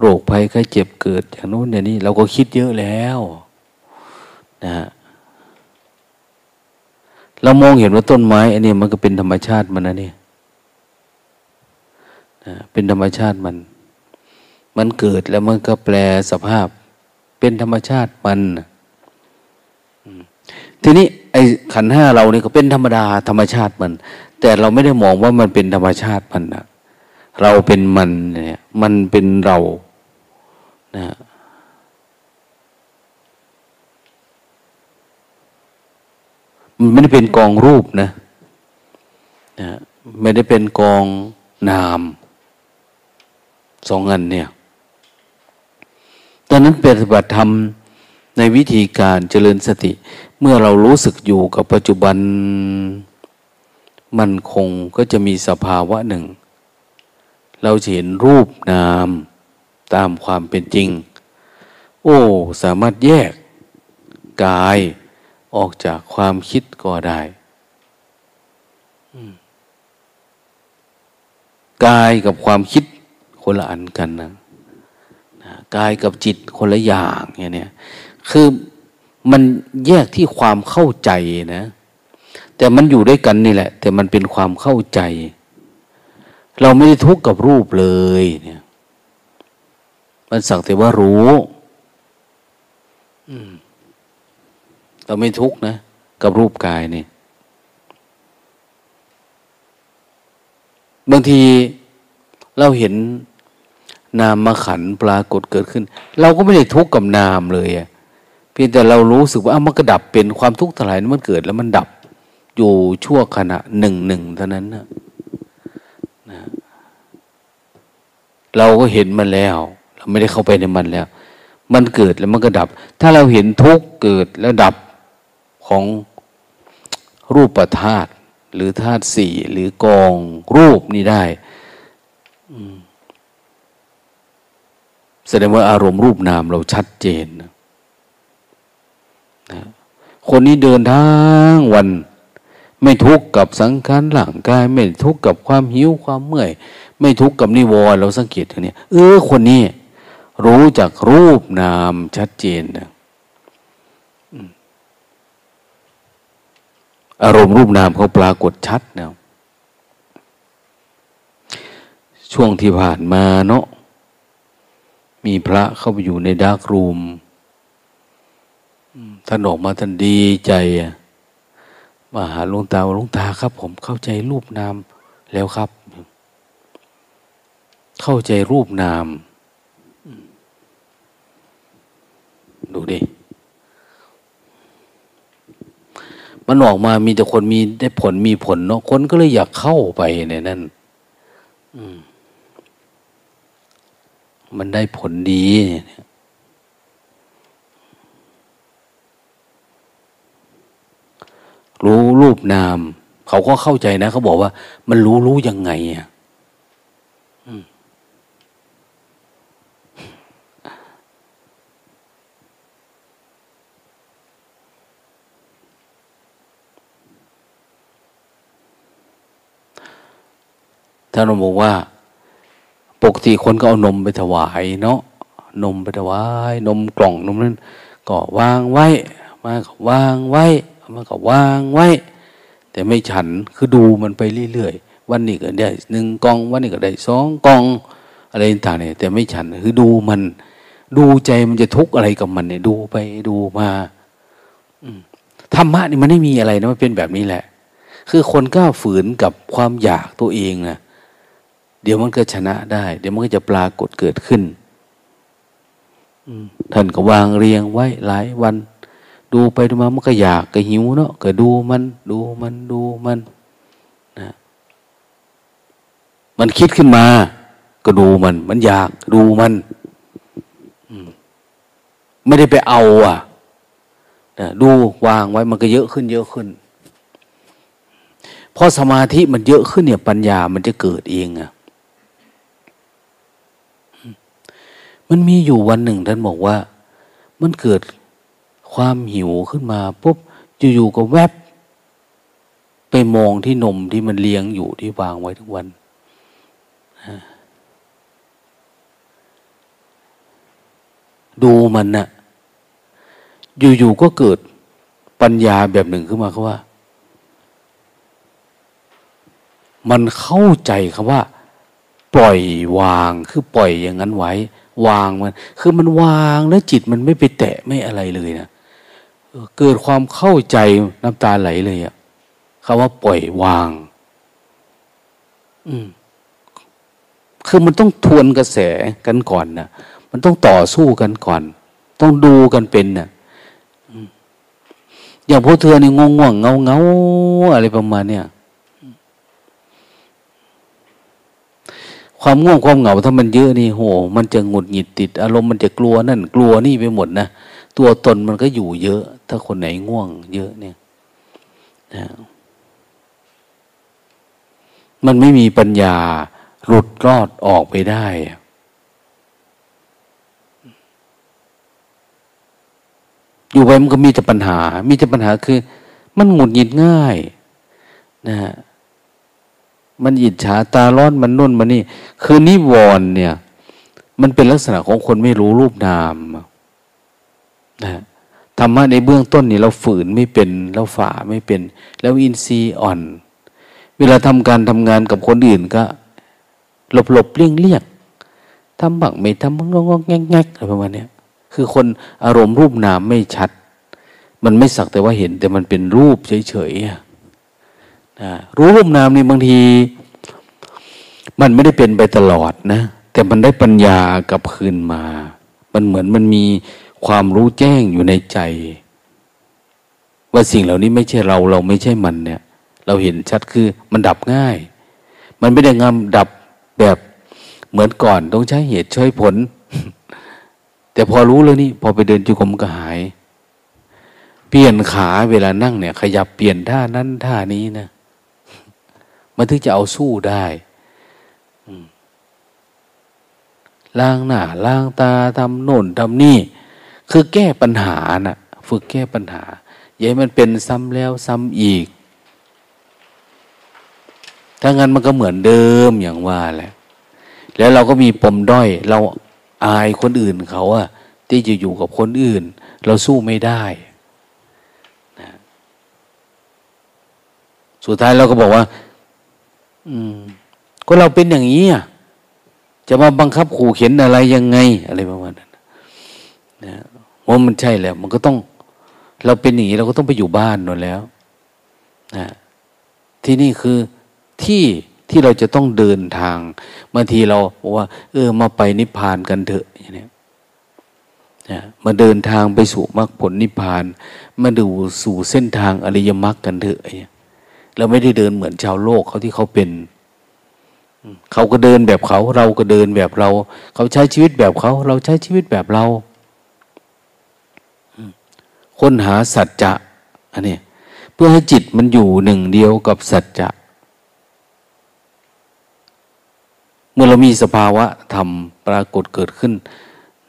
โรคภัยไข้เจ็บเกิด อย่างโน้นอย่างนี้ เราก็คิดเยอะแล้วนะเรามองเห็นว่าต้นไม้อันนี้มันก็เป็นธรรมชาติมันนะเนี่ยเป็นธรรมชาติมัน มันเกิดแล้วมันก็แปลสภาพ เป็นธรรมชาติมันทีนี้ ไอ้ขันห้าเราเนี่ยก็เป็นธรรมดาธรรมชาติมัน แต่เราไม่ได้มองว่ามันเป็นธรรมชาติมันนะเราเป็นมันเนี่ย มันเป็นเรา นะมันไม่ได้เป็นกองรูปนะนะไม่ได้เป็นกองนามสองอันเนี่ยดังนั้นปฏิบัติธรรมในวิธีการเจริญสติ เมื่อเรารู้สึกอยู่กับปัจจุบันมันคงก็จะมีสภาวะหนึ่ง เราเห็นรูปนาม ตามความเป็นจริง โอ้ สามารถแยกกายออกจากความคิดก็ได้กายกับความคิดคนละอันกันนะกายกับจิตคนละอย่างอย่างนี้คือมันแยกที่ความเข้าใจนะ แต่มันอยู่ด้วยกันนี่แหละ แต่มันเป็นความเข้าใจ เราไม่ได้ทุกข์กับรูปเลยเนี่ย มันสักแต่ว่ารู้เราไม่ทุกข์นะ กับรูปกายนี่ บางทีเราเห็นนามมาขันปรากฏเกิดขึ้น เราก็ไม่ได้ทุกข์กับนามเลยอะเพียงแต่เรารู้สึกว่ามันก็ดับเป็นความทุกข์ทั้งหลายมันเกิดแล้วมันดับอยู่ชั่วขณะหนึ่งหนึ่งเท่านั้นนะนะเราก็เห็นมันแล้ว เราไม่ได้เข้าไปในมันแล้ว มันเกิดแล้วมันก็ดับ ถ้าเราเห็นทุกเกิดแล้วดับของรูปธาตุหรือธาตุสี่หรือกองรูปนี่ได้แสดงว่าอารมณ์รูปนามเราชัดเจนนะคนนี้เดินทางวัน ไม่ทุกข์กับสังขารหลังกาย ไม่ทุกข์กับความหิวความเมื่อย ไม่ทุกข์กับนิวรณ์เราสังเกตอย่างนี้เออคนนี้ รู้จักรูปนามชัดเจนนะอารมณ์รูปนามเขาปรากฏชัดนะช่วงที่ผ่านมาเนาะมีพระเข้าไปอยู่ในดาร์กรูมท่านออกมาท่านดีใจมาหาหลวงตาว่าหลวงตาครับ ผมเข้าใจรูปนามแล้วครับ เข้าใจรูปนาม ดูดิ มันออกมามีแต่คนมีได้ผลมีผลเนาะคนก็เลยอยากเข้าไปในนั้นมันได้ผลดีรู้รูปนาม เขาก็เข้าใจนะ เขาบอกว่า มันรู้รู้ยังไงอะ ท่านบอกว่า ปกติคนก็เอานมไปถวายเนาะนมไปถวาย นมกล่องนมนั้นก็วางไว้ มาก็วางไว้มันก็วางไว้ แต่ไม่ฉันคือดูมันไปเรื่อยๆวันนี้ก็ได้หนึ่งกอง วันนี้ก็ได้สองกอง อะไรต่างเนี่ยแต่ไม่ฉันคือดูมัน ดูใจมันจะทุกข์อะไรกับมันเนี่ยดูไปดูมาธรรมะนี่มันไม่มีอะไรนะมันเป็นแบบนี้แหละ คือคนก้าวฝืนกับความอยากตัวเองนะ เดี๋ยวมันก็ชนะได้ เดี๋ยวมันก็จะปรากฏเกิดขึ้นท่านก็วางเรียงไว้หลายวัน ดูไปดูมามันก็อยากก็หิวเนาะก็ดูมัน ดูมันดูมันนะมันคิดขึ้นมา ก็ดูมัน มันอยากดูมันไม่ได้ไปเอาอะดูวางไว้มันก็เยอะขึ้น เยอะขึ้นพอสมาธิมันเยอะขึ้นเนี่ย ปัญญามันจะเกิดเองอะ มันมีอยู่วันหนึ่งท่านบอกว่า มันเกิดความหิวขึ้นมาปุ๊บอยู่ๆก็แวบ ไปมองที่นมที่มันเลี้ยงอยู่ที่วางไว้ทุกวัน ดูมันนะ่ะ อยู่ๆก็เกิดปัญญาแบบหนึ่งขึ้นมาคือว่า มันเข้าใจคำว่า ปล่อยวางคือปล่อยอย่างนั้นไว้ วางมัน คือมันวางแล้วจิตมันไม่ไปแตะไม่อะไรเลยนะเกิดความเข้าใจน้ำตาไหลเลยอะคำว่าปล่อยวาง อืมคือมันต้องทวนกระแสกันก่อนนะมันต้องต่อสู้กันก่อน ต้องดูกันเป็นนะ่ะอย่างพวกเธอนี่งงงเงาเงาอะไรประมาณเนี้ย ความง่วงความเหงาถ้ามันเยอะนี่โห มันจะหงุดหงิดติด อารมณ์มันจะกลัวนั่นกลัวนี่ไปหมดนะตัวตนมันก็อยู่เยอะ ถ้าคนไหนง่วง เยอะเนี่ยนะมันไม่มีปัญญาหลุดรอดออกไปได้อยู่ไปมันก็มีแต่ปัญหา มีแต่ปัญหาคือ มันหงุดหงิดง่าย นะฮะ มันอิจฉาตาร้อนมันนุ่นมันนี่ คือนิวรณ์เนี่ย มันเป็นลักษณะของคนไม่รู้รูปนามนะธรรมะในเบื้องต้นนี่เราฝืนไม่เป็นเราฝ่าไม่เป็น แล้วอินทรีย์อ่อน เวลาทำการทำงานกับคนอื่นก็ หลบหลบเลี่ยงเลี่ยงทำบังไม่ทำงงงแงแงอะไรประมาณนี้คือคนอารมณ์รูปนามไม่ชัด มันไม่สักแต่ว่าเห็น แต่มันเป็นรูปเฉยๆ รู้รูปนามนี่บางที มันไม่ได้เป็นไปตลอดนะ แต่มันได้ปัญญากับคืนมา มันเหมือนมันมีความรู้แจ้งอยู่ในใจ ว่าสิ่งเหล่านี้ไม่ใช่เราเราไม่ใช่มันเนี่ย เราเห็นชัดคือมันดับง่าย มันไม่ได้งามดับแบบเหมือนก่อนต้องใช้เหตุช่วยผล แต่พอรู้แล้วนี่พอไปเดินจุกรมก็หาย เปลี่ยนขาเวลานั่งเนี่ย ขยับเปลี่ยนท่านั้นท่านี้นะ มันถึงจะเอาสู้ได้ล้างหน้าล้างตาทำโน่นทำนี่ คือแก้ปัญหานะ่ะ ฝึกแก้ปัญหาอย่าให้มันเป็นซ้ำแล้วซ้ำอีก ถ้างั้นมันก็เหมือนเดิมอย่างว่าแหละ แล้วเราก็มีปมด้อย เราอายคนอื่นเขาอะที่จะอยู่กับคนอื่น เราสู้ไม่ได้นะสุดท้ายเราก็บอกว่า อืม ก็เราเป็นอย่างนี้อะจะมาบังคับขู่เข็นอะไรยังไง อะไรประมาณนั้นนะว่ามันใช่แล้ว มันก็ต้อง เราเป็นอย่างนี้เราก็ต้องไปอยู่บ้านนั่นแล้วนะที่นี่คือที่ที่เราจะต้องเดินทางบางทีเราบอกว่า เออ มาไปนิพพานกันเถอะอย่างนี้นะมาเดินทางไปสู่มรรคผลนิพพาน มาดูสู่เส้นทางอริยมรรคกันเถอะเรา ไม่ได้เดินเหมือนชาวโลกเขาที่เขาเป็นเขาก็เดินแบบเขา เราก็เดินแบบเรา เขาใช้ชีวิตแบบเขา เราใช้ชีวิตแบบเราค้นหาสัจจะอันนี้เพื่อให้จิตมันอยู่หนึ่งเดียวกับสัจจะ เมื่อเรามีสภาวะธรรมปรากฏเกิดขึ้น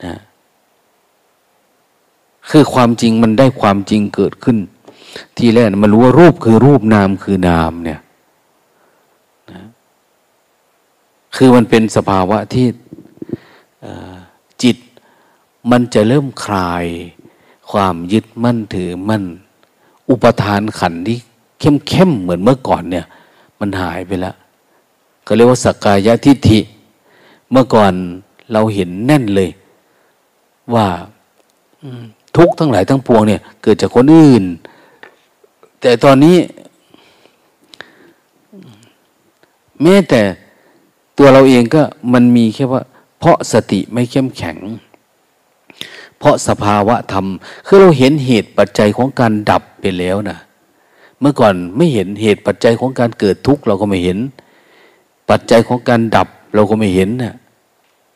นะคือความจริงมันได้ความจริงเกิดขึ้น ทีแรกมันรู้ว่ารูปคือรูปนามคือนามเนี่ยคือมันเป็นสภาวะที่จิตมันจะเริ่มคลายความยึดมั่นถือมั่น อุปทานขันที่เข้มเข้มเหมือนเมื่อก่อนเนี่ย มันหายไปแล้วก็เรียกว่าสกกายทิฏฐิ เมื่อก่อนเราเห็นแน่นเลย ว่าทุกทั้งหลายทั้งปวงเนี่ย เกิดจากคนอื่น แต่ตอนนี้ แม้แต่ตัวเราเองก็มันมีแค่ว่า เพราะสติไม่เข้มแข็ง เพราะสภาวะธรรม คือเราเห็นเหตุปัจจัยของการดับไปแล้วนะเมื่อก่อนไม่เห็นเหตุปัจจัยของการเกิดทุกข์เราก็ไม่เห็น ปัจจัยของการดับเราก็ไม่เห็นนะ่ะ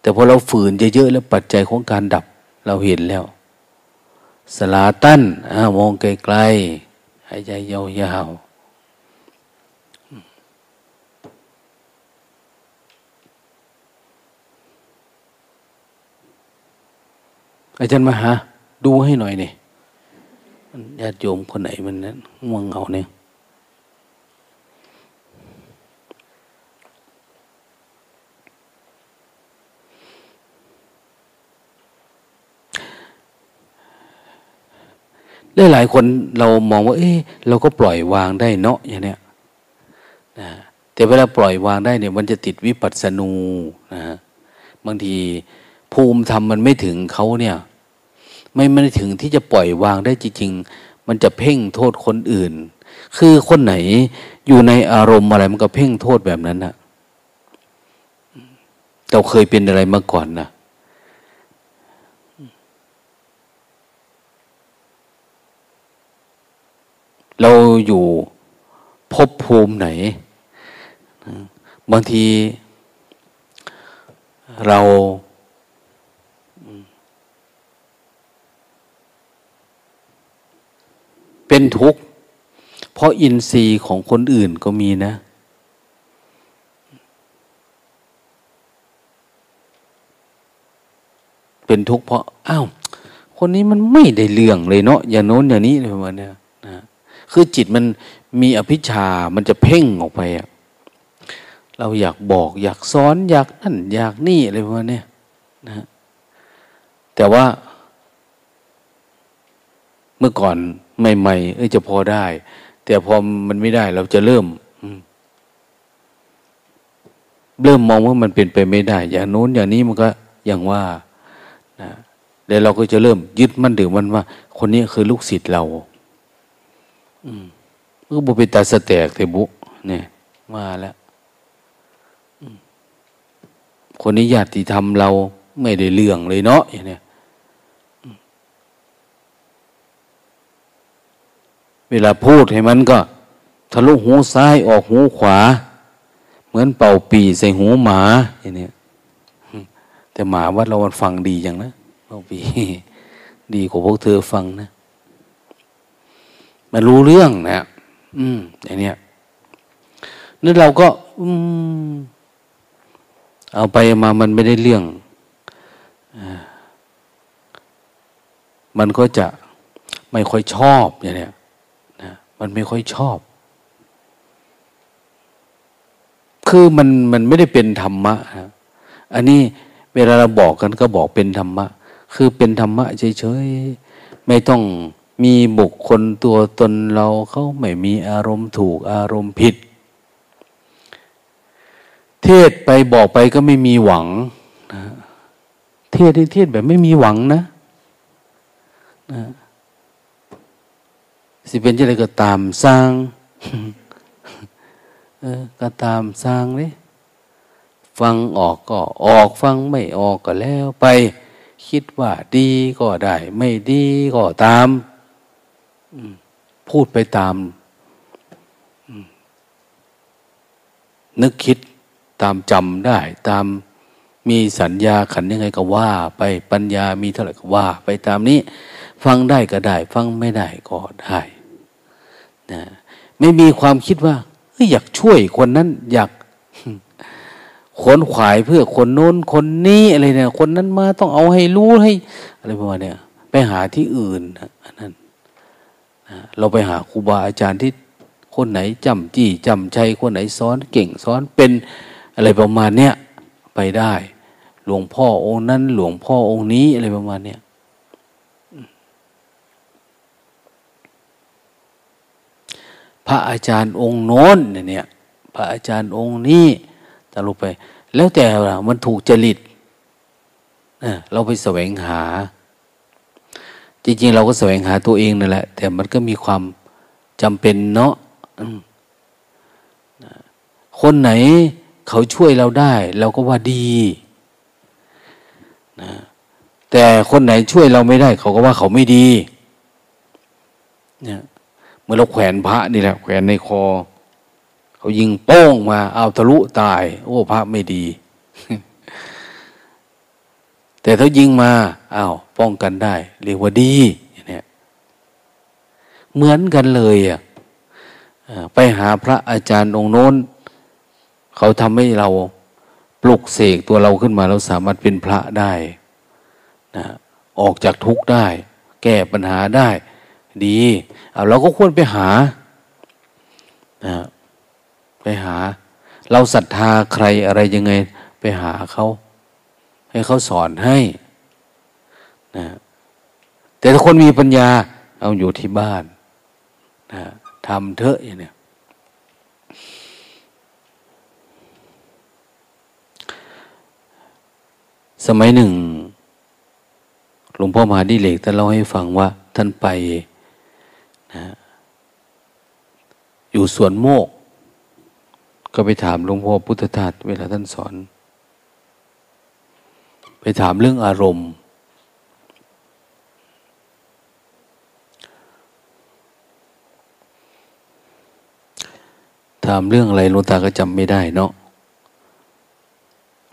แต่พอเราฝืนเยอะๆแล้วปัจจัยของการดับเราเห็นแล้ว สลาตันมองไกลๆ หายใจยาวๆอาจารย์มาหา ดูให้หน่อยนี่ญาติโยมคนไหนมันนั้นง่วงเหงาเนี่ย หลายหลายคนเรามองว่า เอ๊ะเราก็ปล่อยวางได้เนาะอย่างเนี้ยนะแต่เวลาปล่อยวางได้เนี่ย มันจะติดวิปัสสนูนะบางทีภูมิธรรมมันไม่ถึงเขาเนี่ย ไม่ไม่ถึงที่จะปล่อยวางได้จริงๆมันจะเพ่งโทษคนอื่น คือคนไหนอยู่ในอารมณ์อะไรมันก็เพ่งโทษแบบนั้นนะเราเคยเป็นอะไรมาก่อนนะ เราอยู่พบภูมิไหน บางทีเราเป็นทุกข์ เพราะอินทรีย์ของคนอื่นก็มีนะ เป็นทุกข์เพราะ อ้าว คนนี้มันไม่ได้เรื่องเลยเนาะอย่างโน้นอย่างนี้ประมาณนี้นะ คือจิตมันมีอภิชามันจะเพ่งออกไปอะเราอยากบอก อยากสอนอยากนั่นอยากนี่อะไรประมาณนี้นะ แต่ว่า เมื่อก่อนใหม่ๆเอ้ยจะพอได้ แต่พอมันไม่ได้ เราจะเริ่มเริ่มมองว่ามันเป็นไปไม่ได้ อย่างโน้นอย่างนี้มันก็อย่างว่านะแล้วเราก็จะเริ่มยึดมั่นถือมันว่า คนนี้คือลูกศิษย์เรา อืมก็บุเป็นตาสแตกเทบุเนี่ย มาแล้วคนนี้ญาติธรรมเราไม่ได้เรื่องเลยเนาะอย่างเนี้ยเวลาพูดให้มันก็ ทะลุหูซ้ายออกหูขวา เหมือนเป่าปีใส่หูหมาอย่างเนี้ยแต่หมาว่าเราฟังดีอย่างนะบาปี ดีกว่าพวกเธอฟังนะ มันรู้เรื่องนะ อืมอย่างเนี้ยนั่นเราก็ อืม เอาไปมามันไม่ได้เรื่อง มันก็จะไม่ค่อยชอบอย่างเนี้ยนะมันไม่ค่อยชอบ คือมันมันไม่ได้เป็นธรรมะนะอันนี้เวลาเราบอกกันก็บอกเป็นธรรมะ คือเป็นธรรมะเฉยๆ ไม่ต้อง มีบุคคลตัวตนเราเขาไม่มีอารมณ์ถูกอารมณ์ผิด เทศไปบอกไปก็ไม่มีหวังนะเทศที่เทศแบบไม่มีหวังนะนะสิเป็นจะไรก็ตามสร้างเออก็ตามสร้างเลยฟังออกก็ออกฟังไม่ออกก็แล้วไป คิดว่าดีก็ได้ ไม่ดีก็ตาม พูดไปตาม นึกคิดตามจำได้ ตามมีสัญญาขันยังไงก็ว่า ไปปัญญามีเท่าไหร่ก็ว่า ไปตามนี้ ฟังได้ก็ได้ ฟังไม่ได้ก็ได้นะไม่มีความคิดว่าอยากช่วยคนนั้น อยากขนขวายเพื่อคนโน้นคนนี้อะไรเนี่ย คนนั้นมาต้องเอาให้รู้ให้ อะไรประมาณเนี้ยไปหาที่อื่นอันนั้น เราไปหาครูบาอาจารย์ที่คนไหนจำจี้จำใจคนไหนสอนเก่งสอนเป็นอะไรประมาณเนี้ยไปได้ หลวงพ่อองค์นั้น หลวงพ่อองค์นี้อะไรประมาณเนี้ยพระอาจารย์องค์โน้นเนี่ยพระอาจารย์องค์นี้ตลกไป แล้วแต่มันถูกจริตเราไปแสวงหา จริงๆ เราก็แสวงหาตัวเองนั่นแหละ แต่มันก็มีความจำเป็นเนาะคนไหนเขาช่วยเราได้ เราก็ว่าดีนะแต่คนไหนช่วยเราไม่ได้ เขาก็ว่าเขาไม่ดีเนี่ยเมื่อเราแขวนพระนี่แหละแขวนในคอ เขายิงโป้งมาเอาทะลุตาย โอ้พระไม่ดี แต่ถ้ายิงมาอา้าวป้องกันได้ เรียกว่าดีอย่างนี้เหมือนกันเลยอะไปหาพระอาจารย์องค์โน้น เขาทำให้เราปลุกเสกตัวเราขึ้นมาเราสามารถเป็นพระได้นะออกจากทุกข์ได้ แก้ปัญหาได้ ดีเอาเราก็ควรไปหานะไปหา เราศรัทธาใครอะไรยังไง ไปหาเขา ให้เขาสอนให้นะแต่ถ้าคนมีปัญญา เอาอยู่ที่บ้านนะทำเถอะอย่างนี้สมัยหนึ่งหลวงพ่อมหาดิเลกท่านเล่าให้ฟังว่า ท่านไปนะอยู่สวนโมก ก็ไปถามหลวงพ่อพุทธทาสเวลาท่านสอน ไปถามเรื่องอารมณ์ ถามเรื่องอะไรหลวงตาก็จำไม่ได้เนาะ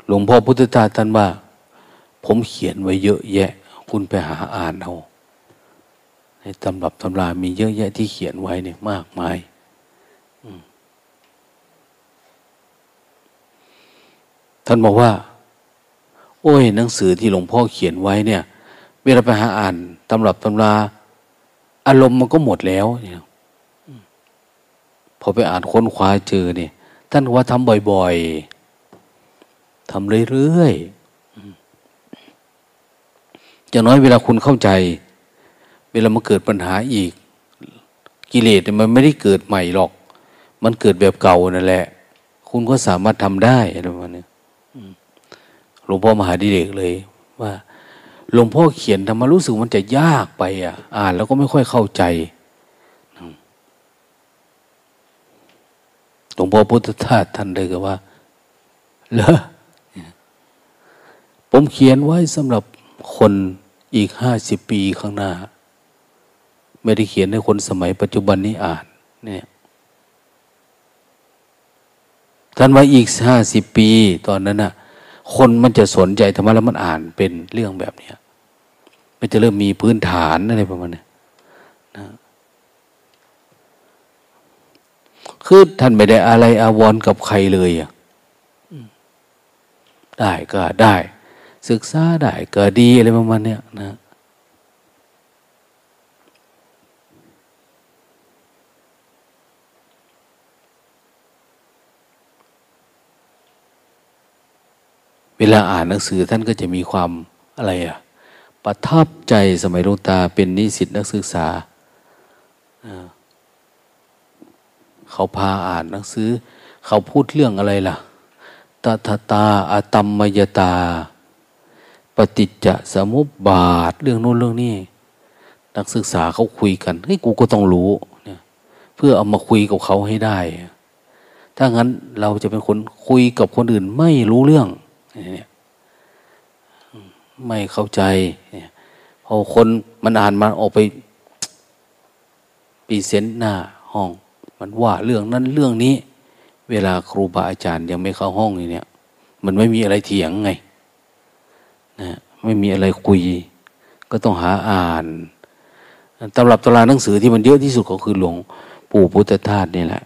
หลวงพ่อพุทธทาสท่านว่า ผมเขียนไว้เยอะแยะ คุณไปหาอ่านเอาในตำรับตำรามีเยอะแยะที่เขียนไว้เนี่ยมากมายท่านบอกว่า โอ้ยหนังสือที่หลวงพ่อเขียนไว้เนี่ย เวลาไปหาอ่านตำรับตำรา อารมณ์มันก็หมดแล้วเนี่ยพอไปอ่านค้นคว้าเจอเนี่ยท่านว่าทำบ่อยๆทำเรื่อยๆอย่างน้อยเวลาคุณเข้าใจ เวลามันเกิดปัญหาอีก กิเลสมันไม่ได้เกิดใหม่หรอก มันเกิดแบบเก่านั่นแหละ คุณก็สามารถทำได้อะไรประมาณนี้ หลวงพ่อมหาดิเรกเลย ว่าหลวงพ่อเขียนทำมารู้สึกมันจะยากไปอะ อ่านแล้วก็ไม่ค่อยเข้าใจหลวงพ่อพุทธทาสท่านเลยก็ว่าเหรอผมเขียนไว้สำหรับคนอีกห้าสิบปีข้างหน้า ไม่ได้เขียนให้คนสมัยปัจจุบันนี้อ่านเนี่ยท่านว่าอีกห้าสิบปีตอนนั้นน่ะ คนมันจะสนใจธรรมะแล้วมันอ่านเป็นเรื่องแบบเนี้ยมันจะเริ่มมีพื้นฐานอะไรประมาณนี้นะคือท่านไม่ได้อะไรอาวรกับใครเลยอะได้ก็ได้ ศึกษาได้ก็ดีอะไรประมาณนี้นะเวลาอ่านหนังสือท่านก็จะมีความอะไรอะประทับใจสมัยลวงตาเป็นนิสิตนักศึกษา เขาพาอ่านหนังสือ เขาพูดเรื่องอะไรล่ะตถตาอาตมมยตา ปฏิจจสมุปบาท เรื่องโน้นเรื่องนี้ นักศึกษาเขาคุยกันเฮ้ยกูก็ต้องรู้เนี่ยเพื่อเอามาคุยกับเขาให้ได้ ถ้างั้นเราจะเป็นคนคุยกับคนอื่นไม่รู้เรื่อง ไม่เข้าใจพอคนมันอ่านมาออกไปปีเซนหน้าห้อง มันว่าเรื่องนั้นเรื่องนี้ เวลาครูบาอาจารย์ยังไม่เข้าห้องนี่เนี่ย มันไม่มีอะไรเถียงไงนะไม่มีอะไรคุย ก็ต้องหาอ่านตำรับตำราหนังสือที่มันเยอะที่สุดก็คือหลวงปู่พุทธทาสนี่แหละ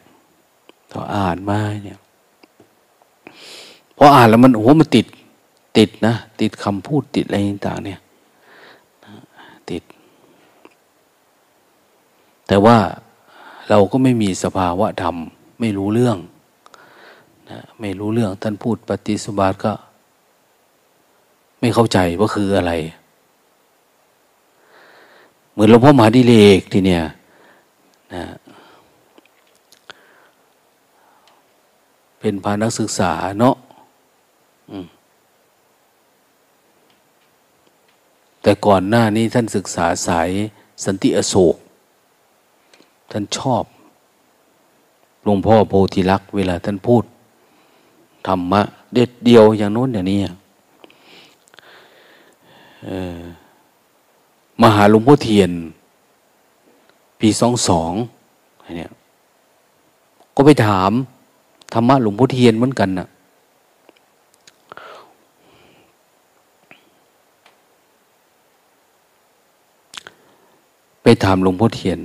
ต่ออ่านมาเนี่ย พออ่านแล้วมันโอ้มันติด ติดนะ ติดคำพูดติดอะไรต่างเนี่ยติด แต่ว่าเราก็ไม่มีสภาวะธรรม ไม่รู้เรื่องนะไม่รู้เรื่องท่านพูดปฏิสุบาทก็ ไม่เข้าใจว่าคืออะไร เหมือนหลวงพ่อมหาดิเลกทีเนี่ยนะเป็นพานักศึกษาเนาะ แต่ก่อนหน้านี้ท่านศึกษาสายสันติอโศก ท่านชอบหลวงพ่อโพธิลักษ์เวลาท่านพูดธรรมะ เด็ดเดียวอย่างโน้นอย่างนี้มหาหลวงพ่อเทียน ปีสองสองเนี่ยก็ไปถามธรรมะหลวงพ่อเทียนเหมือนกันนะ่ะ ไปถามหลวงพ่อเทียน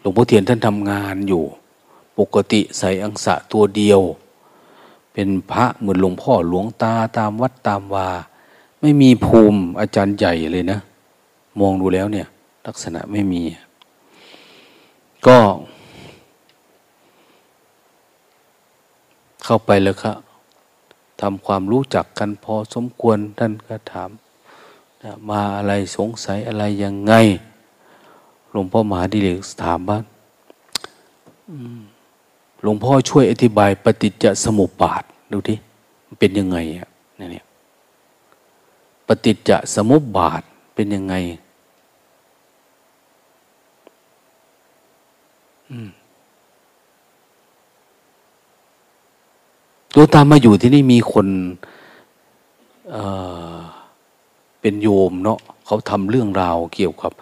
หลวงพ่อเทียนท่านทำงานอยู่ ปกติใส่อังสะตัวเดียว เป็นพระเหมือนหลวงพ่อหลวงตาตามวัดตามวา ไม่มีภูมิอาจารย์ใหญ่เลยนะ มองดูแล้วเนี่ย ลักษณะไม่มี ก็ เข้าไปแล้วครับ ทำความรู้จักกันพอสมควรท่านก็ถามมาอะไรสงสัยอะไรยังไงหลวงพ่อมหาดิเรกถามบ้างหลวงพ่อช่วยอธิบายปฏิจจสมุปบาทดูที่มันเป็นยังไงอะเนี่ยปฏิจจสมุปบาทเป็นยังไง อืม ตัวตามมาอยู่ที่นี่มีคนเเป็นโยมเนาะเขาทำเรื่องราวเกี่ยวกับ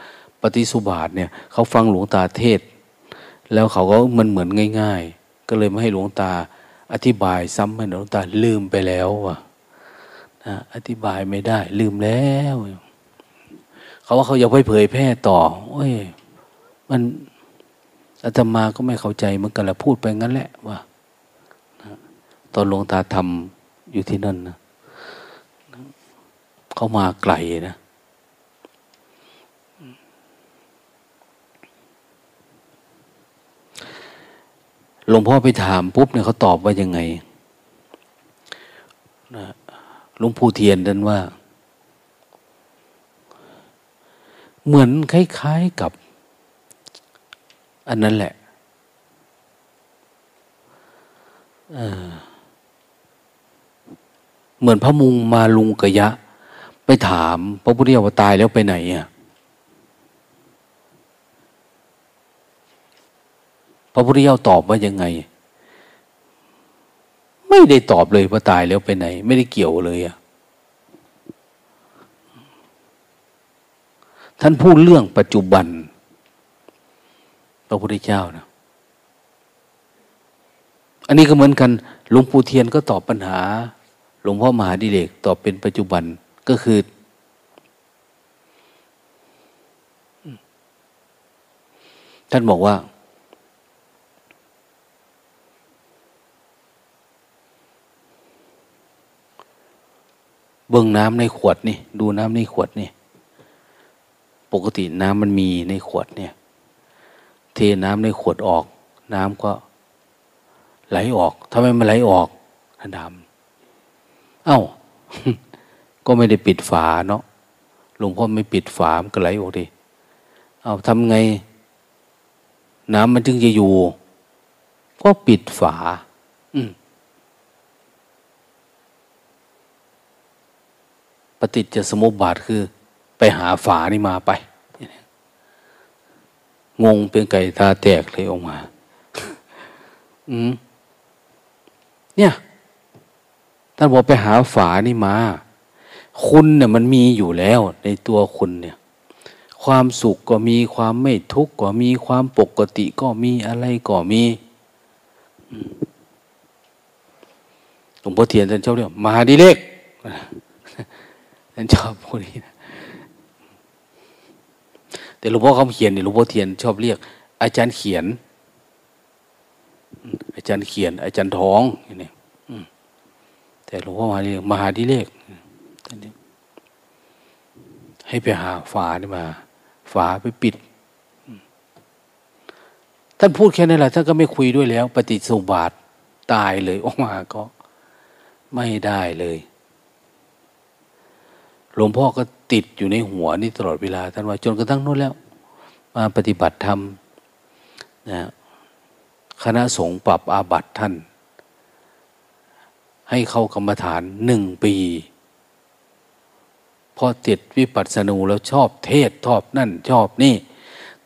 ปฏิสุบาทเนี่ยเขาฟังหลวงตาเทศ แล้วเขาก็มันเหมือนง่าย ๆ ก็เลยไม่ให้หลวงตาอธิบายซ้ำให้หลวงตาลืมไปแล้วว่ะอธิบายไม่ได้ ลืมแล้ว เขาว่าเขาอยากไปเผยแพร่ต่อโอ้ยมันอาตมาก็ไม่เข้าใจเหมือนกันละพูดไปงั้นแหละว่า ตอนหลวงตาทำอยู่ที่นั่นนะเขามาไกลนะหลวงพ่อไปถามปุ๊บเนี่ยเขาตอบว่ายังไงหลวงปู่เทียนดันว่า เหมือนคล้ายๆกับ อันนั้นแหละ เออ เหมือนพระมุงมาลุงกะยะ ไปถามพระพุทธเจ้าว่าตายแล้วไปไหนอะพระพุทธเจ้าตอบว่ายังไง ไม่ได้ตอบเลยว่าตายแล้วไปไหน ไม่ได้เกี่ยวเลยอะท่านพูดเรื่องปัจจุบัน พระพุทธเจ้านะอันนี้ก็เหมือนกันหลวงปู่เทียนก็ตอบปัญหา หลวงพ่อมหาดิเรกตอบเป็นปัจจุบันก็คือ ท่านบอกว่า เบื้องน้ำในขวดนี่ ดูน้ำในขวดนี่ ปกติน้ำมันมีในขวดเนี่ย เทน้ำในขวดออก น้ำก็ไหลออกทำไมมันไหลออกท่านดำ เอา้า ก็ไม่ได้ปิดฝาเนาะหลวงพ่อไม่ปิดฝามันก็ไหลออกดิเอาทำไง น้ำมันจึงจะอยู่ ก็ปิดฝา อืมปฏิจจสมุปบาทคือ ไปหาฝานี่มาไป งงเป็นไก่ตาแตกเลยออกมา อืมเนี่ย ท่านบอกไปหาฝานี่มา คุณเนี่ยมันมีอยู่แล้วในตัวคุณเนี่ย ความสุขก็มีความไม่ทุกข์ก็มีความปกติก็มีอะไรก็มีหลวงพ่อเทียนท่านชอบเรียกมาดีเลกท่านชอบพูดนี้นะแต่หลวงพ่อคำเขียนเนี่ยหลวงพ่อเทียนชอบเรียก อาจารย์เขียน อาจารย์เขียน อาจารย์ท้องอย่างนี้ แต่หลวงพ่อมาเรียกมหาดิเลกให้ไปหาฝานี่มา ฝาไปปิด ท่านพูดแค่นั้นแหละท่านก็ไม่คุยด้วยแล้ว ปฏิสุบาทตายเลยออกมาก็ไม่ได้เลยหลวงพ่อก็ติดอยู่ในหัวนี่ตลอดเวลาท่านว่าจนกระทั่งนู้นแล้ว มาปฏิบัติธรรมนะคณะสงฆ์ปรับอาบัติท่าน ให้เข้ากรรมฐานหนึ่งปีพอติดวิปัสสนูแล้วชอบเทศชอบนั่นชอบนี่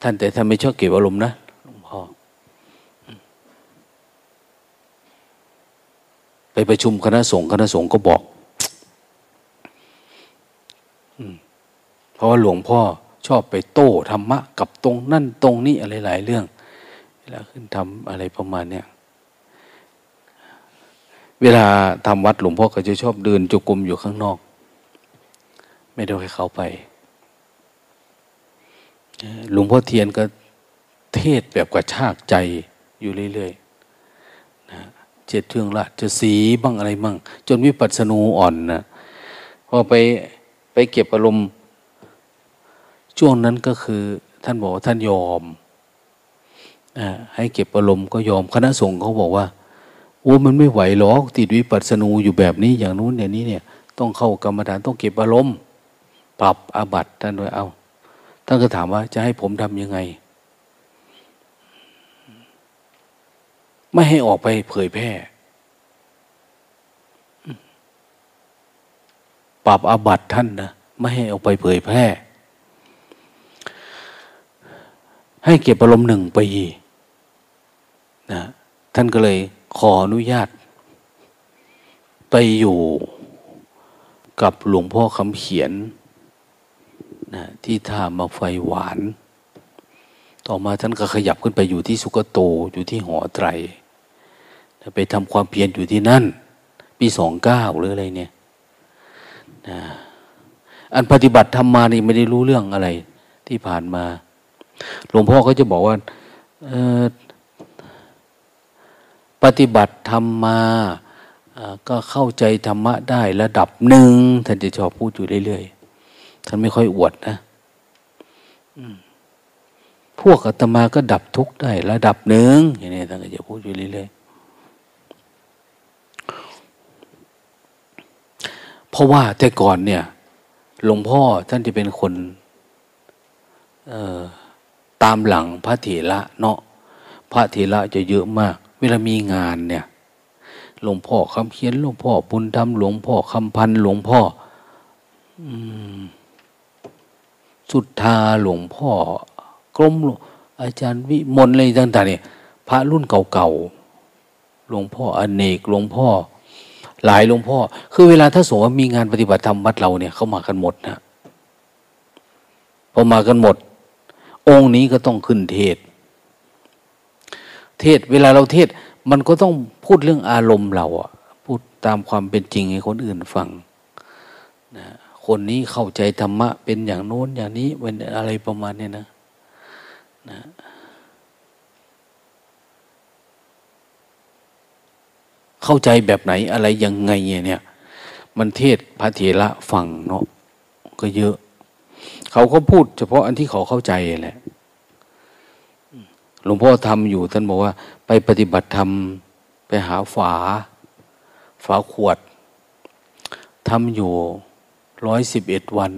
ท่านแต่ท่านไม่ชอบเก็บอารมณ์นะหลวงพ่อไปประชุมคณะสงฆ์คณะสงฆ์ก็บอกเพราะว่าหลวงพ่อชอบไปโต้ธรรมะ กับตรงนั่นตรงนี้อะไรหลายเรื่องแล้วขึ้นทำอะไรประมาณเนี้ย เวลาทำวัดหลวงพ่อก็จะชอบเดินจุกุมอยู่ข้างนอก ไม่ได้ให้เขาไปหลวงพ่อเทียนก็เทศแบบกระชากใจอยู่เรื่อยๆนะเจ็ดเทืองละจะสีบ้างอะไรบ้างจนวิปัสสนูอ่อนนะพอไปไปเก็บอารมณ์ช่วงนั้นก็คือ ท่านบอกว่าท่านยอมให้เก็บอารมณ์ก็ยอมคณะสงฆ์เขาบอกว่า โอ้มันไม่ไหวหรอกติดวิปัสสนูอยู่แบบนี้อย่างนู้นอย่างนี้เนี่ย ต้องเข้ากรรมฐานต้องเก็บอารมณ์ปรับอาบัติท่านด้วยเอาท่านก็ถามว่าจะให้ผมทำยังไง ไม่ให้ออกไปเผยแพร่ปรับอาบัติท่านนะไม่ให้ออกไปเผยแพร่ ให้เก็บอารมณ์หนึ่งปีนะท่านก็เลย ขออนุญาต ไปอยู่กับหลวงพ่อคำเขียนนะที่ท่ามาไฟหวาน ต่อมาท่านก็ขยับขึ้นไปอยู่ที่สุกโตอยู่ที่หอไตร ไปทำความเพียรอยู่ที่นั่น ปีสองเก้าหรืออะไรเนี่ยนะอันปฏิบัติทำมานี่ไม่ได้รู้เรื่องอะไรที่ผ่านมา หลวงพ่อก็จะบอกว่า ปฏิบัติธรรมมาก็เข้าใจธรรมะได้ระดับหนึ่งท่านจะชอบพูดอยู่เรื่อยๆท่านไม่ค่อยอวดนะพวกอาตมาก็ดับทุกข์ได้ระดับหนึ่งอย่างนี้ท่านก็จะพูดอยู่เรื่อยๆเพราะว่าแต่ก่อนเนี่ย หลวงพ่อท่านจะเป็นคนตามหลังพระเถระเนาะพระเถระจะเยอะมาก เวลามีงานเนี่ย หลวงพ่อคำเขียนหลวงพ่อบุญธรรมหลวงพ่อคำพันหลวงพ่อสุดทาหลวงพ่อกรมอาจารย์วิมลอะไรต่างๆเนี่ยพระรุ่นเก่าๆหลวงพ่ออเนกหลวงพ่อ หลายหลวงพ่อ คือเวลาถ้าสมมติว่ามีงานปฏิบัติธรรมวัดเราเนี่ยเขามากันหมดนะพอมากันหมด องค์นี้ก็ต้องขึ้นเทศ เทศ เวลาเราเทศ มันก็ต้องพูดเรื่องอารมณ์เราอะพูดตามความเป็นจริงให้คนอื่นฟังนะคนนี้เข้าใจธรรมะ เป็นอย่างโน้นอย่างนี้เป็นอะไรประมาณเนี้นะนะเข้าใจแบบไหนอะไรยังไงเนี่ย มันเทศพระเถระฟังเนาะก็เยอะ เขาก็พูดเฉพาะอันที่เขาเข้าใจแหละ หลวงพ่อทำอยู่ ท่านบอกว่า ไปปฏิบัติธรรมไปหาฝา ฝาขวดทำอยู่ร้อยสิบเอ็ดวัน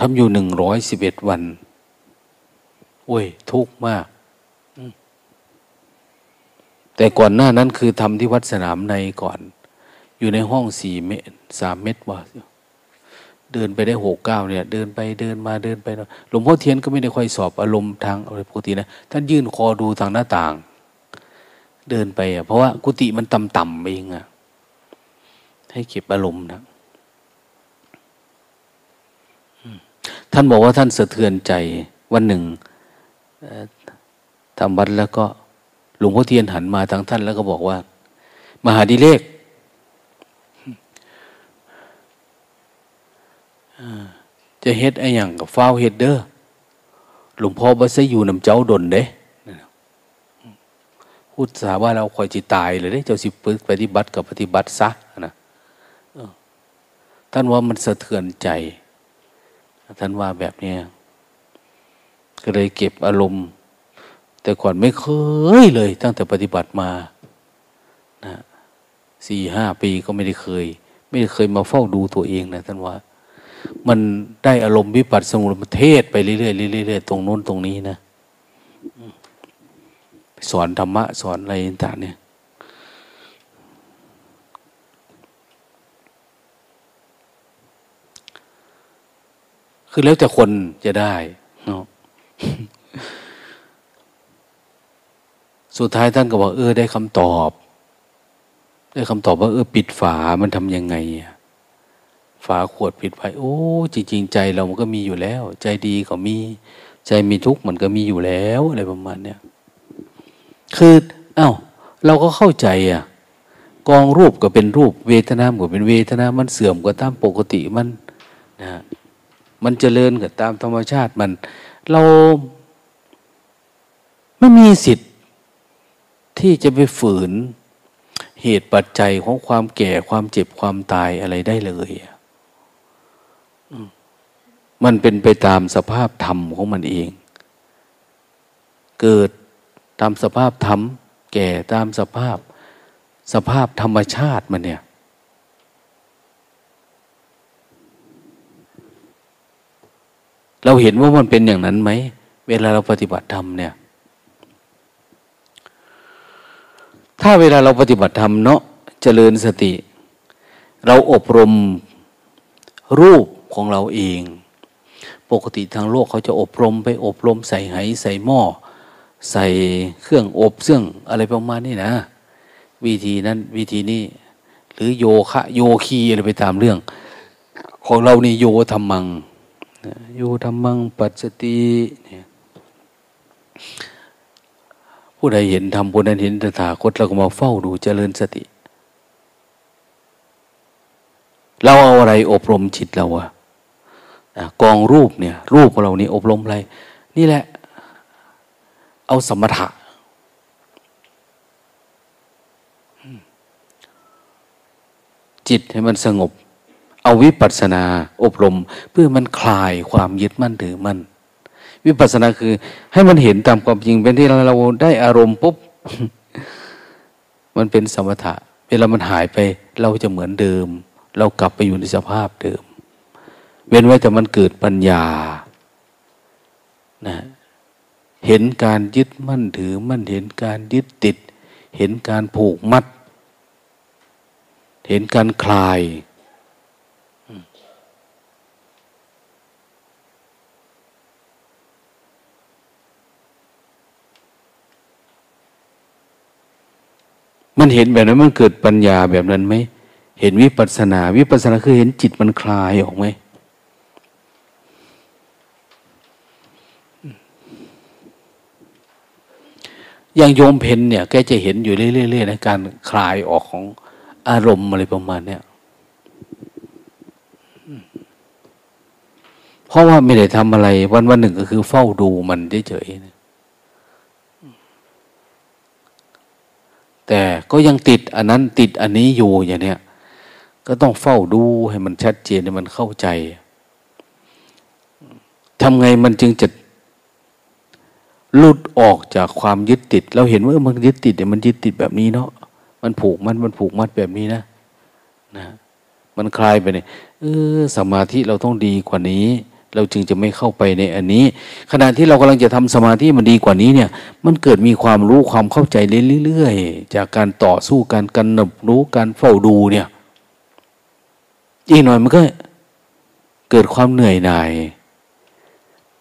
ทำอยู่หนึ่งร้อยสิบเอ็ดวันโอ้ย ทุกข์มาก แต่ก่อนหน้านั้นคือทำที่วัดสนามในก่อน อยู่ในห้องสี่เมตรสามเมตรว่า เดินไปได้หกเก้าเนี่ย เดินไปเดินมาเดินไปหลวงพ่อเทียนก็ไม่ได้ค่อยสอบอารมณ์ทางอะไรปกตินะท่านยื่นคอดูทางหน้าต่าง เดินไปอะเพราะว่ากุฏิมันต่ำๆเองอะให้เก็บอารมณ์นะท่านบอกว่าท่านสะเทือนใจวันหนึ่งทำวัดแล้วก็หลวงพ่อเทียนหันมาทางท่านแล้วก็บอกว่า มหาดิเลก จะเฮ็ดไอ้อย่างกับฟ้าวเฮ็ดเด้อหลวงพ่อบ่ใช่อยู่นำเจ้าดนเด้พูดสาว่าเราคอยจิตายเลยเด้เจ้าสิปฏิบัติกับปฏิบัติซะนะท่านว่ามันสะเทือนใจ ท่านว่าแบบนี้ก็เลยเก็บอารมณ์ แต่ก่อนไม่เคยเลย ตั้งแต่ปฏิบัติมานะสี่ห้าปีก็ไม่ได้เคย ไม่ได้เคยมาเฝ้าดูตัวเองนะท่านว่า มันได้อารมณ์วิปัสสนุเทศไปเรื่อยๆเรื่อยๆตรงโน้นตรงนี้นะสอนธรรมะ สอนอะไรต่างเนี่ยคือแล้วแต่คนจะได้เนาะสุดท้ายท่านก็บอกเออได้คำตอบ ได้คำตอบว่าเออปิดฝามันทำยังไงอะ ฝาขวดผิดไปโอ้จริง ๆ ใจเรามันก็มีอยู่แล้ว ใจดีก็มี ใจมีทุกข์มันก็มีอยู่แล้วอะไรประมาณเนี้ยคือเอา้าเราก็เข้าใจอะกองรูปก็เป็นรูป เวทนาก็เป็นเวทนา มันเสื่อมก็ตามปกติมันนะมันเจริญก็ตามธรรมชาติมัน เราไม่มีสิทธิ์ที่จะไปฝืนเหตุปัจจัยของความแก่ความเจ็บความตายอะไรได้เลยอะ มันเป็นไปตามสภาพธรรมของมันเอง เกิดตามสภาพธรรม แก่ตามสภาพ สภาพธรรมชาติมันเนี่ย เราเห็นว่ามันเป็นอย่างนั้นไหม เวลาเราปฏิบัติธรรมเนี่ย ถ้าเวลาเราปฏิบัติธรรมเนาะเจริญสติ เราอบรมรูป ของเราเอง ปกติทางโลกเขาจะอบรมไปอบรมใส่ไหใส่หม้อใส่เครื่องอบเครื่องอะไรประมาณนี้นะ วิธีนั้นวิธีนี้ หรือโยคะโยคีอะไรไปตามเรื่อง ของเรานี่โยธรรมังโยธรรมังปัจจติผู้ใดเห็นธรรมผู้นั้นเห็นตถาคตเราก็มาเฝ้าดูเจริญสติ เราเอาอะไรอบรมจิตเราอะ กองรูปเนี่ยรูปของเรานี่อบรมอะไร นี่แหละ เอาสมถะจิตให้มันสงบ เอาวิปัสสนาอบรม เพื่อมันคลายความยึดมั่นถือมั่นวิปัสสนาคือ ให้มันเห็นตามความจริงเป็นที่เราได้อารมณ์ปุ๊บมันเป็นสมถะ เวลามันหายไป เราจะเหมือนเดิม เรากลับไปอยู่ในสภาพเดิม เว้นไว้แต่มันเกิดปัญญานะเห็นการยึดมั่นถือมั่นเห็นการยึดติด เห็นการผูกมัด เห็นการคลาย มันเห็นแบบนั้นมันเกิดปัญญาแบบนั้นไหม เห็นวิปัสนา วิปัสนาคือเห็นจิตมันคลายออกไหม อย่างโยมเพนเนี่ยแกจะเห็นอยู่เรื่อยๆในการคลายออกของอารมณ์อะไรประมาณเนี้ยเพราะว่าไม่ได้ทำอะไร วันวันหนึ่งก็คือเฝ้าดูมันเฉยๆแต่ก็ยังติดอันนั้นติดอันนี้อยู่อย่างเนี้ยก็ต้องเฝ้าดูให้มันชัดเจนให้มันเข้าใจทำไงมันจึงจะ หลุดออกจากความยึดติด เราเห็นว่ามันยึดติดเนี่ยมันยึดติดแบบนี้เนาะมันผูกมันมันผูกมัดแบบนี้นะนะมันคลายไปเนี่ยเออสมาธิเราต้องดีกว่านี้ เราจึงจะไม่เข้าไปในอันนี้ ขณะที่เรากำลังจะทำสมาธิมันดีกว่านี้เนี่ย มันเกิดมีความรู้ความเข้าใจเรื่อยๆจากการต่อสู้การกันนบรู้การเฝ้าดูเนี่ยอีกหน่อยมันก็เกิดความเหนื่อยหน่าย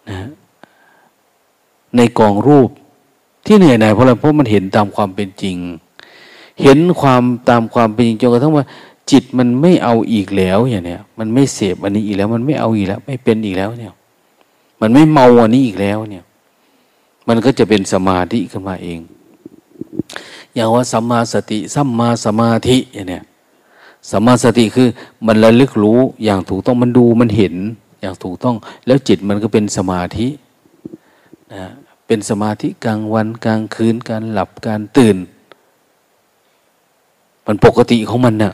นะ ในกองรูปที่เหนื่อยหน่ายเพราะอะไรเพราะมันเห็นตามความเป็นจริง เห็นความตามความเป็นจริงจนกระทั่งว่า จิตมันไม่เอาอีกแล้วอย่างเนี้ยมันไม่เสพอันนี้อีกแล้ว มันไม่เอาอีกแล้ว ไม่เป็นอีกแล้วเนี่ย มันไม่เมาอันนี้อีกแล้วเนี่ย มันก็จะเป็นสมาธิขึ้นมาเอง อย่างว่าสัมมาสติสัมมาสมาธิอย่างเนี้ยสัมมาสติคือมันระลึกรู้อย่างถูกต้องมันดูมันเห็น อย่างถูกต้อง แล้วจิตมันก็เป็นสมาธินะ เป็นสมาธิกลางวันกลางคืนการหลับการตื่น มันปกติของมันนะ่ะ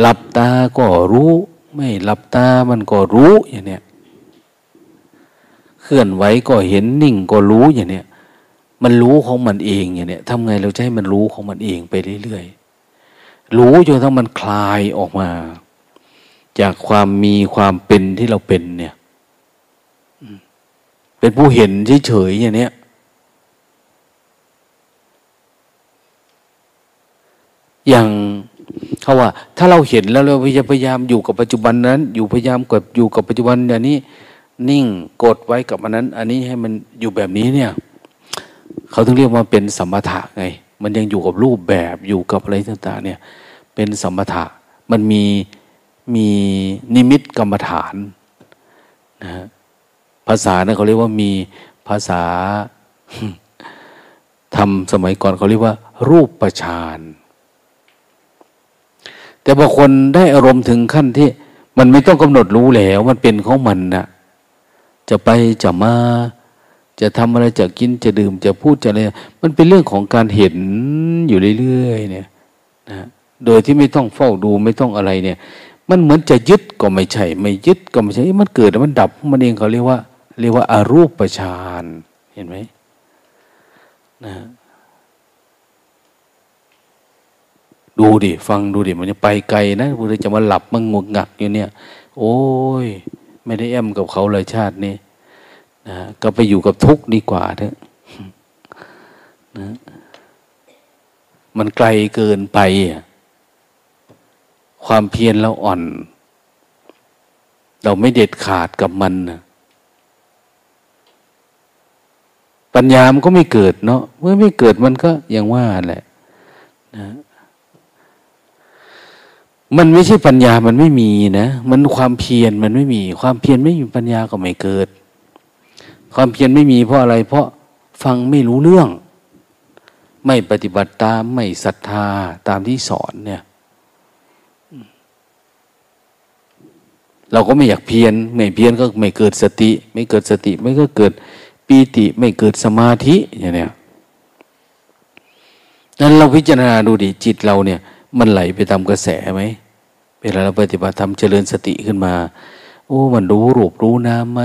หลับตาก็รู้ ไม่หลับตามันก็รู้อย่างเนี้ยเคลื่อนไหวก็เห็นนิ่งก็รู้อย่างเนี้ยมันรู้ของมันเองอย่างเนี้ยทำไงเราจะให้มันรู้ของมันเองไปเรื่อยๆรู้จนทั้งมันคลายออกมา จากความมีความเป็นที่เราเป็นเนี่ย เป็นผู้เห็นเฉยๆอย่างเนี้ยอย่างเขาว่า ถ้าเราเห็นแล้วเราพยายามอยู่กับปัจจุบันนั้น อยู่พยายามกดอยู่กับปัจจุบันอย่างนี้ นิ่งกดไว้กับอันนั้น อันนี้ให้มันอยู่แบบนี้เนี่ยเขาถึงเรียกว่าเป็นสมถะไง มันยังอยู่กับรูปแบบอยู่กับอะไรต่างๆเนี่ยเป็นสมถะมันมีมีนิมิตกรรมฐานนะฮะ ภาษานะเขาเรียกว่ามีภาษาทำสมัยก่อนเขาเรียกว่า รูปประชานแต่บางคนได้อารมณ์ถึงขั้นที่มันไม่ต้องกำหนดรู้แล้ว มันเป็นของมันนะจะไปจะมา จะทำอะไรจะกินจะดื่ม จะพูดจะอะไรมันเป็นเรื่องของการเห็นอยู่เรื่อยๆเนี่ยนะโดยที่ไม่ต้องเฝ้าดูไม่ต้องอะไรเนี่ย มันเหมือนจะยึดก็ไม่ใช่ ไม่ยึดก็ไม่ใช่ มันเกิดแล้วมันดับ มันเองเขาเรียกว่า เรียกว่าอารูปฌานเห็นไหมนะดูดิ ฟังดูดิ มันจะไปไกลนะพื่อจะมาหลับมันงงงักอยู่เนี่ย โอ้ย ไม่ได้แอมกับเขาเลยชาตินี้นะก็ไปอยู่กับทุกข์ดีกว่าเถอะนะมันไกลเกินไป ความเพียรเราอ่อน เราไม่เด็ดขาดกับมันนะ ปัญญามันก็ไม่เกิดเนาะเมื่อไม่เกิดมันก็ยังว่าแหละนะมันไม่ใช่ปัญญามันไม่มีนะ มันความเพียรมันไม่มี ความเพียรไม่มีปัญญาก็ไม่เกิด ความเพียรไม่มีเพราะอะไร เพราะฟังไม่รู้เรื่อง ไม่ปฏิบัติตามไม่ศรัทธาตามที่สอนเนี่ย เราก็ไม่อยากเพียรไม่เพียรก็ไม่เกิดสติ ไม่เกิดสติ ไม่ก็เกิด ปีติไม่เกิดสมาธิอย่างเนี้ยนั้นเราพิจารณาดูดิจิตเราเนี่ย มันไหลไปตามกระแสไหมเวลาเราปฏิบัติธรรมเจริญสติขึ้นมา โอ้ มันรู้รูปรู้นามไหม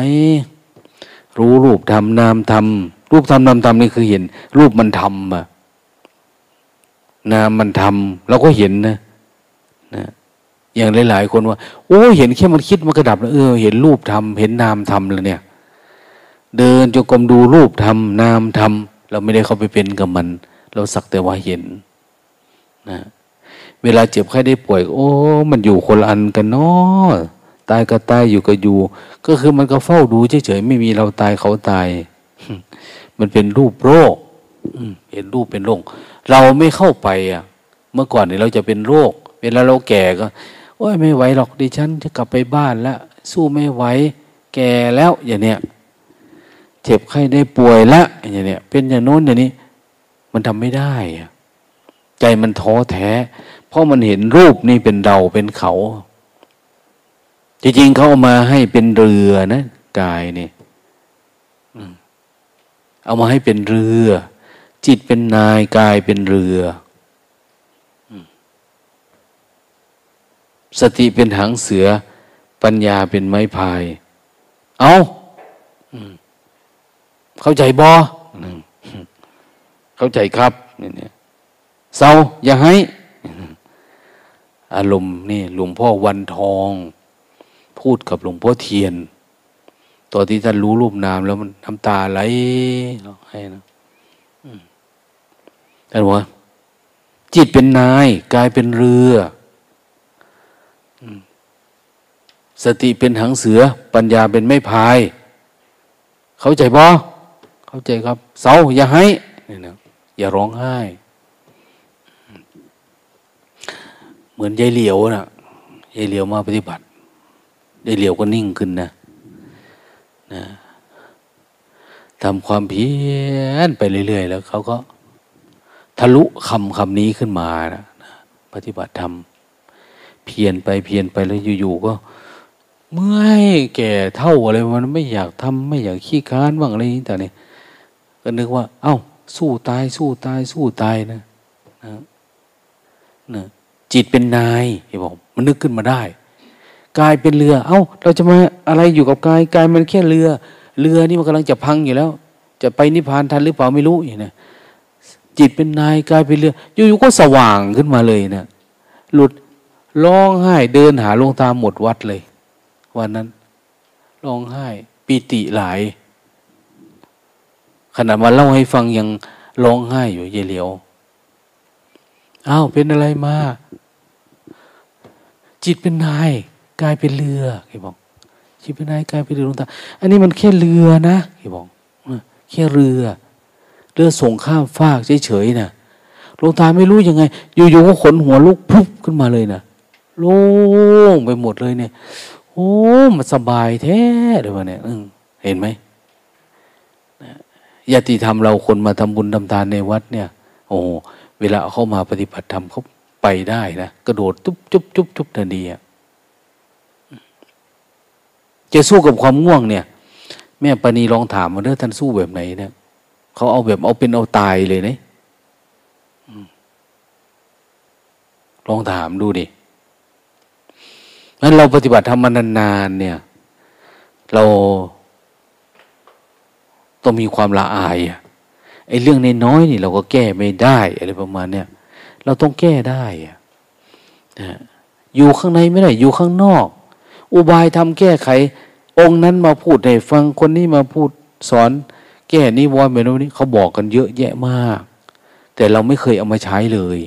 รู้รูปทำนามทำรูปทำนามทำนี่คือเห็น รูปมันทำอะนามมันทำเราก็เห็นนะนะอย่างหลาย ๆ คนว่า โอ้ เห็นแค่มันคิดมันกระดับแล้วเออ เห็นรูปทำเห็นนามทำแล้วเนี่ย เดินจงกรมดูรูปทำนามทำเราไม่ได้เข้าไปเป็นกับมัน เราสักแต่ว่าเห็นนะเวลาเจ็บไข้ได้ป่วย โอ้ มันอยู่คนละอันกันเนาะตายก็ตายอยู่ก็อยู่ ก็คือมันก็เฝ้าดูเฉยๆไม่มีเราตายเขาตาย มันเป็นรูปโรคเห็นรูปเป็นโรคเราไม่เข้าไปอะ เมื่อก่อนเนี่ยเราจะเป็นโรคเวลาเราแก่ก็ โอ้ยไม่ไหวหรอกดิฉันจะกลับไปบ้านแล้วสู้ไม่ไหวแก่แล้วอย่างเนี้ย เจ็บไข้ได้ป่วยละอย่างเนี้ยเป็นอย่างโน้นอย่างนี้ มันทำไม่ได้ใจมันท้อแท้ เพราะมันเห็นรูปนี่เป็นเราเป็นเขา จริงๆเขาเอามาให้เป็นเรือนะกายนี่เอามาให้เป็นเรือ จิตเป็นนายกายเป็นเรือสติเป็นหางเสือ ปัญญาเป็นไม้พาย เอา เข้าใจบอเข้าใจครับเนี่ยเศร้าอย่าให้ อารมณ์นี่หลวงพ่อวันทอง พูดกับหลวงพ่อเทียนตอนที่ท่านรู้รูปนามแล้วมันน้ำตาไหลให้นะท่านบอกว่าจิตเป็นนายกายเป็นเรือสติเป็นหางเสือ ปัญญาเป็นไม่พาย เข้าใจบ่ เข้าใจครับเศร้าอย่าให้นี่นะอย่าร้องไห้ เหมือนยายเหลียวนะยายเหลียวมาปฏิบัติยายเหลียวก็นิ่งขึ้นนะนะทำความเพียรไปเรื่อย ๆ แล้วเขาก็ทะลุคำคำนี้ขึ้นมานะปฏิบัติธรรมเพียรไปเพียรไปแล้วอยู่ๆก็ เมื่อยแก่เท่าอะไรมันไม่อยากทำไม่อยากขี้ค้านบ้างอะไรนี้แต่เนี่ย ก็นึกว่า เอา้า สู้ตาย สู้ตาย สู้ตายนะนะนะจิตเป็นนายเห็นบอกมันนึกขึ้นมาได้กายเป็นเรือ เอา้า เราจะมาอะไรอยู่กับกายกายมันแค่เรือ เรือนี่มันกำลังจะพังอยู่แล้ว จะไปนิพพานทันหรือเปล่าไม่รู้อย่างนี้จิตเป็นนายกายเป็นเรืออยู่ๆก็สว่างขึ้นมาเลยนะหลุดร้องไห้เดินหาหลวงตาหมดวัดเลย วันนั้นร้องไห้ ปีติหลาย ขณะมาเล่าให้ฟังยังร้องไห้อยู่เยเหลียวอ้าวเป็นอะไรมา จิตเป็นนายกายเป็นเรือแกบอกจิตเป็นนายกายเป็นเรือหลวงตาอันนี้มันแค่เรือนะแกบอกแค่เรือ เรือส่งข้ามฟากเฉยๆนะหลวงตาไม่รู้ยังไง อยู่ๆก็ขนหัวลุกพุบขึ้นมาเลยนะโล่งไปหมดเลยเนี่ย โอ้มันสบายแท้เลยวะเนี่ยเห็นไหม ญาติธรรมเราคนมาทำบุญทำทานในวัดเนี่ย โอ้เวลาเข้ามาปฏิบัติธรรมเขาไปได้นะกระโดดจุ๊บจุ๊บจุ๊บจุ๊บทันทีอะจะสู้กับความง่วงเนี่ย แม่ปณีลองถามมาเด้อท่านสู้แบบไหนเนี่ยเขาเอาแบบเอาเป็นเอาตายเลยเนี่ลองถามดูดินั้นเราปฏิบัติธรรมนานๆเนี่ย เรา ต้องมีความละอายไอ้เรื่องในน้อยนี่เราก็แก้ไม่ได้อะไรประมาณเนี้ยเราต้องแก้ได้อะอยู่ข้างในไม่ได้อยู่ข้างนอก อุบายทำแก้ไข องค์นั้นมาพูดให้ฟังคนนี้มาพูดสอน แก้นิวรณ์แบบนี้เขาบอกกันเยอะแยะมาก แต่เราไม่เคยเอามาใช้เลย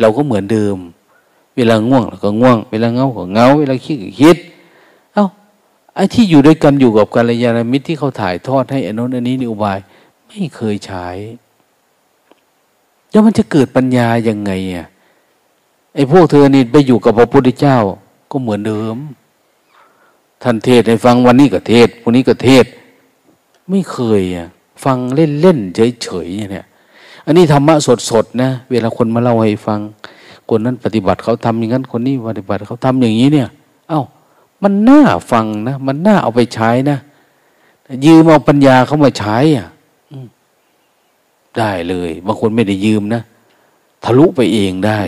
เราก็เหมือนเดิม เวลาง่วงเราก็ง่วง เวลาเงาก็เงา เวลาคิดก็คิด ไอ้ที่อยู่ด้วยกันอยู่กับกัลยาณมิตรที่เขาถ่ายทอดให้อนนอันนี้นิอุบาย ไม่เคยใช้แล้วมันจะเกิดปัญญายังไงอะไอ้พวกเธอนี่ไปอยู่กับพระพุทธเจ้า ก็เหมือนเดิมท่านเทศให้ฟังวันนี้ก็เทศวันนี้ก็เทศ ไม่เคยอะฟังเล่นเล่นเฉยเฉยเนี่ยอันนี้ธรรมะสดสดนะ เวลาคนมาเล่าให้ฟัง คนนั้นปฏิบัติเขาทำอย่างนั้นคนนี้ปฏิบัติเขาทำอย่างนี้เนี่ย เอา้า มันน่าฟังนะ มันน่าเอาไปใช้นะ ยืมเอาปัญญาเขามาใช้อะได้เลยบางคนไม่ได้ยืมนะทะลุไปเองได้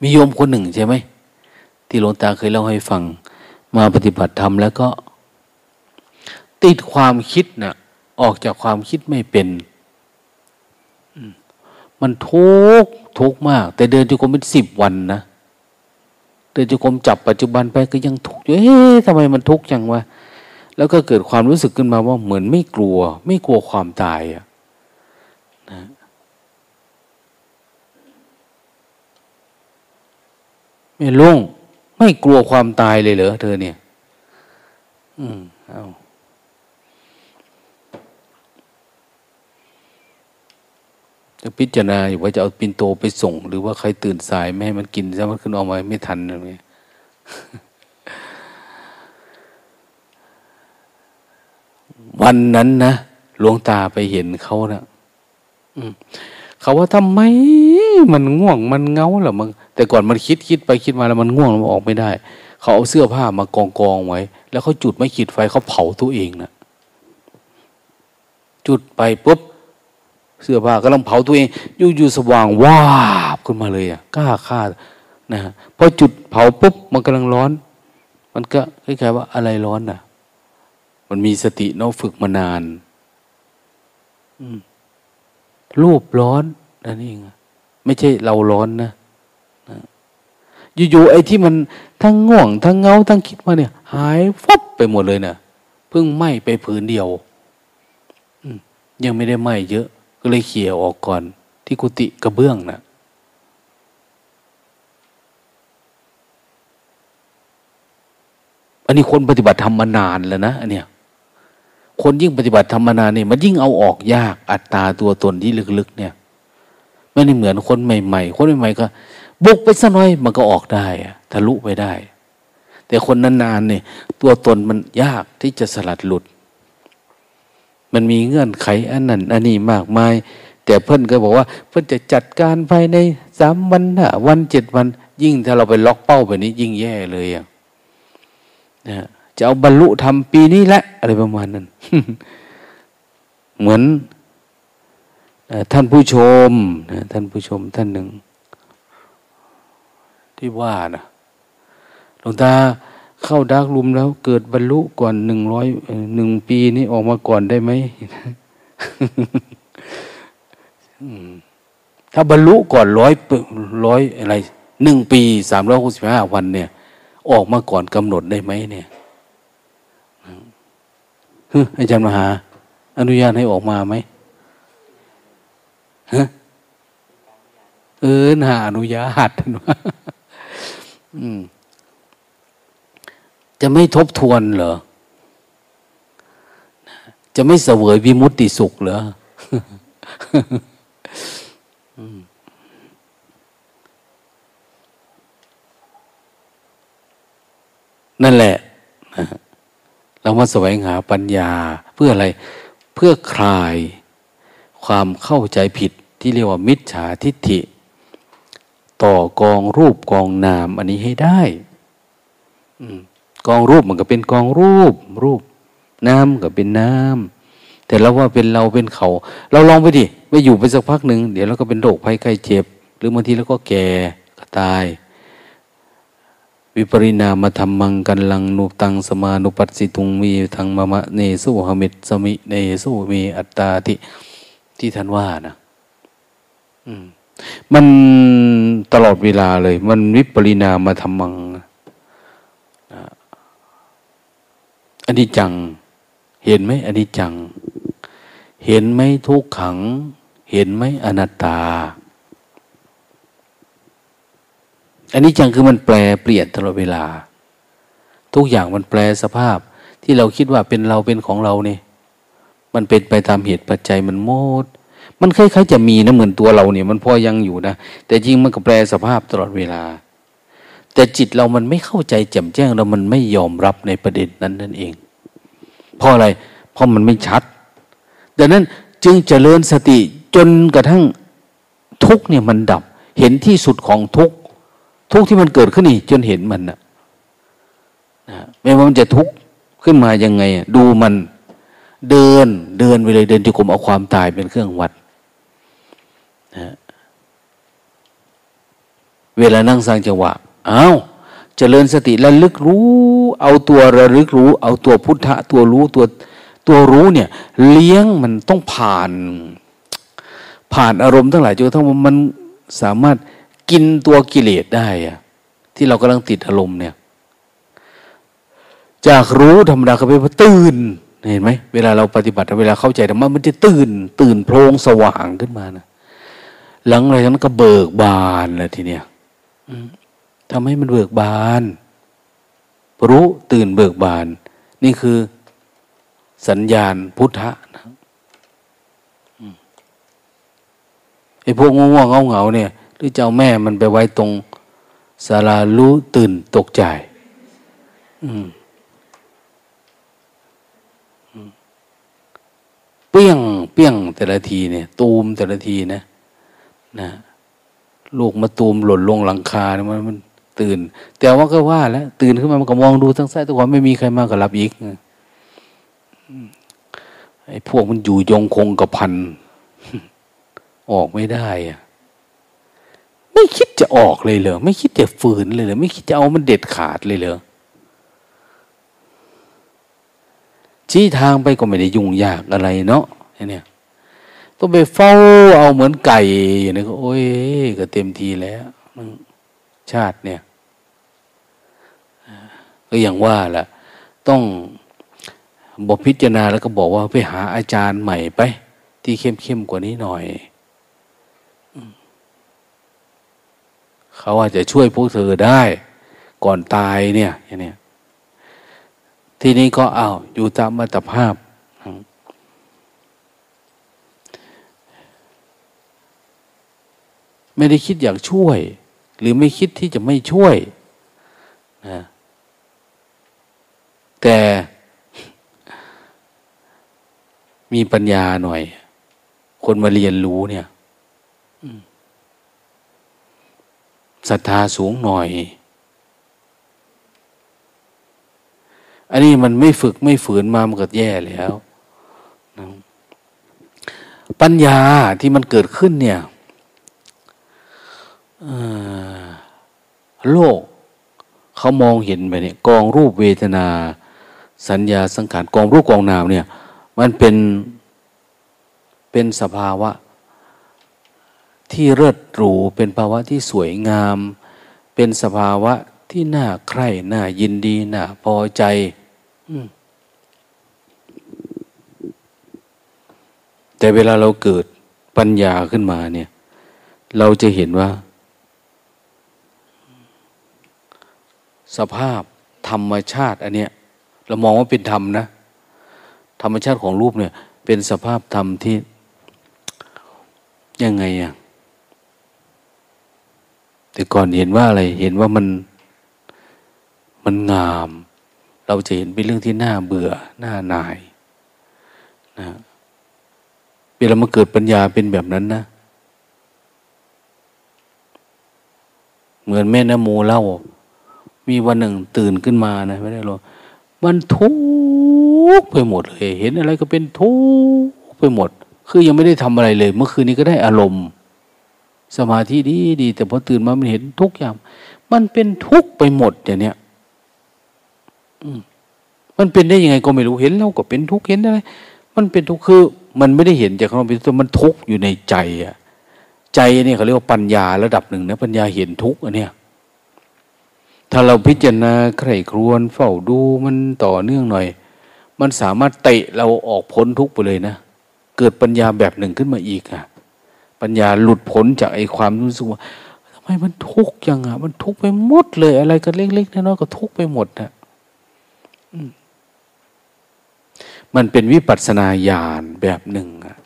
มีโยมคนหนึ่งใช่ไหมที่หลวงตาเคยเล่าให้ฟัง มาปฏิบัติธรรมแล้วก็ ติดความคิดนะ่ะ ออกจากความคิดไม่เป็น มันทุกข์ ทุกข์มาก แต่เดินจุกรมเป็นสิบวันนะเดินจุกรมจับปัจจุบันไปก็ยังทุกข์อยู่เอ๊ะทำไมมันทุกข์จังวะแล้วก็เกิดความรู้สึกขึ้นมาว่าเหมือนไม่กลัว ไม่กลัวความตายอะนะไม่ลุงไม่กลัวความตายเลยเหรอเธอเนี่ย อืมเอา จะพิจารณาอยู่ว่าจะเอาปินโตไปส่ง หรือว่าใครตื่นสายไม่ให้มันกินจะมันขึ้นออกมาไม่ทันอะไรเงี้ยวันนั้นนะหลวงตาไปเห็นเขานะเขาว่าทำไมมันง่วงมันเงาเหรอมันแต่ก่อนมันคิดคิดไปคิดมาแล้วมันง่วงมันออกไม่ได้ เขาเอาเสื้อผ้ามากองกองไว้ แล้วเขาจุดไม่ขีดไฟเขาเผาตัวเองนะจุดไปปุ๊บ เสื้อผ้ากำลังเผาตัวเองอยู่อยู่สว่างว้าบขึ้นมาเลยอะกล้าฆ่านะพอจุดเผาปุ๊บมันกำลังร้อน มันก็คล้ายๆว่าอะไรร้อนน่ะ มันมีสติเนาะฝึกมานานรูปร้อนนั่นเองไม่ใช่เราร้อนนะอยู่ๆไอ้ที่มันทั้งง่วง ทั้งเงาทั้งคิดมาเนี่ย หายฟับไปหมดเลยนะเพิ่งไหม้ไปผืนเดียวยังไม่ได้ไหม้เยอะ ก็เลยเขี่ยออกก่อน ที่กุฏิกระเบื้องนะอันนี้คนปฏิบัติทำมานานแล้วนะอันเนี้ยคนยิ่งปฏิบัติธรรมนานเนี่ยมันยิ่งเอาออกยากอัตตาตัวตนที่ลึกๆ เนี่ยไม่ได้เหมือนคนใหม่ ๆ คนใหม่ๆก็บุกไปสักหน่อยมันก็ออกได้ทะลุไปได้ แต่คนนานๆเนี่ยตัวตนมันยากที่จะสลัดหลุด มันมีเงื่อนไขอันนั้นอันนี้มากมาย แต่เพื่อนก็บอกว่า เพื่อนจะจัดการภายในสามวันห้าวันเจ็ดวัน ยิ่งถ้าเราไปล็อกเป้าแบบนี้ ยิ่งแย่เลยอะนะจะเอาบรรลุทำปีนี้แหละ อะไรประมาณนั้น เหมือนท่านผู้ชมท่านผู้ชมท่านหนึ่ง ที่ว่านะหลวงตา เข้าดักลุมแล้วเกิดบรรลุก่อนหนึ่งร้อยหนึ่งปีนี้ออกมาก่อนได้ไหมถ้าบรรลุก่อนร้อยร้อยอะไรหนึ่งปีสามร้อยหกสิบห้าวันเนี่ย ออกมาก่อนกำหนดได้ไหมเนี่ยอาจารย์มหา อนุญาตให้ออกมาไหมฮะเออหาอนุญาตอืม จะไม่ทบทวนเหรอ จะไม่เสวยวิมุตติสุขเหรอนั่นแหละเรามาแสวงหาปัญญาเพื่ออะไร เพื่อคลายความเข้าใจผิดที่เรียกว่ามิจฉาทิฏฐิ ต่อกองรูปกองนามอันนี้ให้ได้ กองรูปมันก็เป็นกองรูป รูป น้ำก็เป็นน้ำแต่เราว่าเป็นเราเป็นเขา เราลองไปดิไปอยู่ไปสักพักหนึ่งเดี๋ยวเราก็เป็นโรคภัยไข้เจ็บ หรือบางทีเราก็แก่ก็ตาย วิปริณามธรรมังกันลังนุตังสมานุปัสสิตุงมีทางมะมะเนสุหมิตสมิเนสุมีอัตตาที่ที่ท่านว่านะมันตลอดเวลาเลย มันวิปริณามาทำมัง อันนี้จัง เห็นไหมอันนี้จัง เห็นไหมทุกขัง เห็นไหมอนัตตา อันนี้จังคือมันแปลเปลี่ยนตลอดเวลา ทุกอย่างมันแปลสภาพ ที่เราคิดว่าเป็นเราเป็นของเราเนี่ยมันเป็นไปตามเหตุปัจจัยมันโมด มันคล้ายๆจะมีนะเหมือนตัวเราเนี่ย มันพอยังอยู่นะ แต่จริงมันก็แปลสภาพตลอดเวลา แต่จิตเรามันไม่เข้าใจแจ่มแจ้งเรามันไม่ยอมรับในประเด็นนั้นนั่นเอง เพราะอะไร เพราะมันไม่ชัด ดังนั้นจึงเจริญสติจนกระทั่งทุกเนี่ยมันดับ เห็นที่สุดของทุกทุกที่มันเกิดขึ้นนี่จนเห็นมันนะนะไม่ว่ามันจะทุกข์ขึ้นมายังไง ดูมันเดินเดินไปเลยเดินจุกมเอาความตายเป็นเครื่องวัดนะเวลานั่งสร้างจังหวะ อ้าวเจริญสติระลึกรู้ เอาตัวระลึกรู้ เอาตัวพุทธะตัวรู้ตัวตัวรู้เนี่ย เลี้ยงมันต้องผ่าน ผ่านอารมณ์ทั้งหลายจนทั้งมันสามารถกินตัวกิเลสได้อะที่เรากำลังติดอารมณ์เนี่ย จากรู้ธรรมดาก็ไปตื่นเห็นไหมเวลาเราปฏิบัติเวลาเข้าใจธรรมะมันจะตื่น ตื่นโพลงสว่างขึ้นมานะหลังอะไรนั้นก็เบิกบานเลยทีเนี้ย ทำให้มันเบิกบาน รู้ตื่นเบิกบาน นี่คือสัญญาณพุทธะนะไอ้พวกง่วงเงาเงาเนี่ย หรือเจะเอาแม่มันไปไว้ตรงสารารู้ตื่นตกใจเปี้ยงเปี้ยงแต่ละทีเนี่ย ตูมแต่ละทีนะ นะ ลูกมาตูมหล่นลงหลังคาเนี่ยมันมัน ตื่น แต่ว่าก็ว่าแล้วตื่นขึ้นมามันก็มองดูทั้งซ้ายทั้งขวาไม่มีใครมาก็รับอีกไอ้พวกมันอยู่ยงคงกับพัน ออกไม่ได้อะไม่คิดจะออกเลยเหรอไม่คิดจะฝืนเลยเหรอไม่คิดจะเอามันเด็ดขาดเลยเหรอชี้ทางไปก็ไม่ได้ยุ่งยากอะไรเนาะเนี่ยต้องไปเฝ้าเอาเหมือนไก่อย่างนี้ก็โอ้ยก็เต็มทีแล้ว ชาติเนี่ยก็อย่างว่าแหละต้องบอกพิจารณาแล้วก็บอกว่าไปหาอาจารย์ใหม่ไป ที่เข้มเข้มกว่านี้หน่อยเขาอาจจะช่วยพวกเธอได้ก่อนตายเนี่ยอย่างนี้ทีนี้ก็เอาอยู่ตามมาตรภาพ ไม่ได้คิดอยากช่วย หรือไม่คิดที่จะไม่ช่วยนะแต่มีปัญญาหน่อย คนมาเรียนรู้เนี่ยศรัทธาสูงหน่อย อันนี้มันไม่ฝึกไม่ฝืนมามันก็แย่แล้ว ปัญญาที่มันเกิดขึ้นเนี่ย โลกเขามองเห็นไปเนี่ยกองรูปเวทนา สัญญาสังขารกองรูปกองนามเนี่ยมันเป็นเป็นสภาวะ ที่เลิศหรูเป็นภาวะที่สวยงาม เป็นสภาวะที่น่าใคร่น่ายินดีน่าพอใจแต่เวลาเราเกิดปัญญาขึ้นมาเนี่ย เราจะเห็นว่า สภาพธรรมชาติอันเนี้ยเรามองว่าเป็นธรรมนะ ธรรมชาติของรูปเนี่ย เป็นสภาพธรรมที่ยังไงอะแต่ก่อนเห็นว่าอะไร เห็นว่ามันมันงาม เราจะเห็นเป็นเรื่องที่น่าเบื่อน่านายนะเวลามาเกิดปัญญาเป็นแบบนั้นนะ เหมือนแม่น้ำโมเล่า มีวันหนึ่งตื่นขึ้นมานะไม่ได้หรอกมันทุกข์ไปหมดเลยเห็นอะไรก็เป็นทุกข์ไปหมด คือยังไม่ได้ทำอะไรเลย เมื่อคืนนี้ก็ได้อารมณ์ สมาธิดีดีแต่พอตื่นมามันเห็นทุกอย่างมันเป็นทุกไปหมดอย่างเนี้ยมันเป็นได้ยังไงก็ไม่รู้เห็นแล้วก็เป็นทุกข์เห็นอะไรมันเป็นทุกข์คือ มันไม่ได้เห็นจากข้างนอกเป็นตัวมันทุกข์อยู่ในใจอะใจเนี่ยเขาเรียกว่าปัญญาระดับหนึ่งนะปัญญาเห็นทุกข์อันเนี้ย ถ้าเราพิจารณาใคร่ครวญเฝ้าดูมันต่อเนื่องหน่อย มันสามารถเตะเราออกพ้นทุกข์ไปเลยนะ เกิดปัญญาแบบหนึ่งขึ้นมาอีกอะปัญญาหลุดพ้นจากไอ้ความรู้สึกว่าทำไมมันทุกข์ยังอะมันทุกข์ไปหมดเลย อะไรก็เล็กๆน้อยๆก็ทุกข์ไปหมดนะมันเป็นวิปัสสนาญาณแบบหนึ่งอะ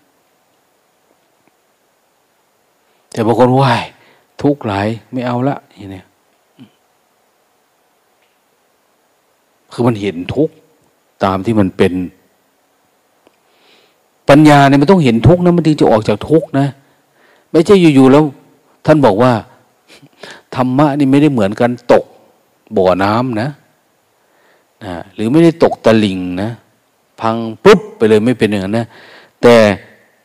แต่บางคนว่ายทุกข์หลายไม่เอาละอย่างนี้ คือมันเห็นทุกข์ตามที่มันเป็น ปัญญาเนี่ยมันต้องเห็นทุกข์นะมันถึงจะออกจากทุกข์นะ ไม่ใช่อยู่ๆแล้ว ท่านบอกว่าธรรมะนี่ไม่ได้เหมือนกันตกบ่อน้ำนะนะหรือไม่ได้ตกตะลิงนะ พังปุ๊บไปเลยไม่เป็นอย่างนั้นนะแต่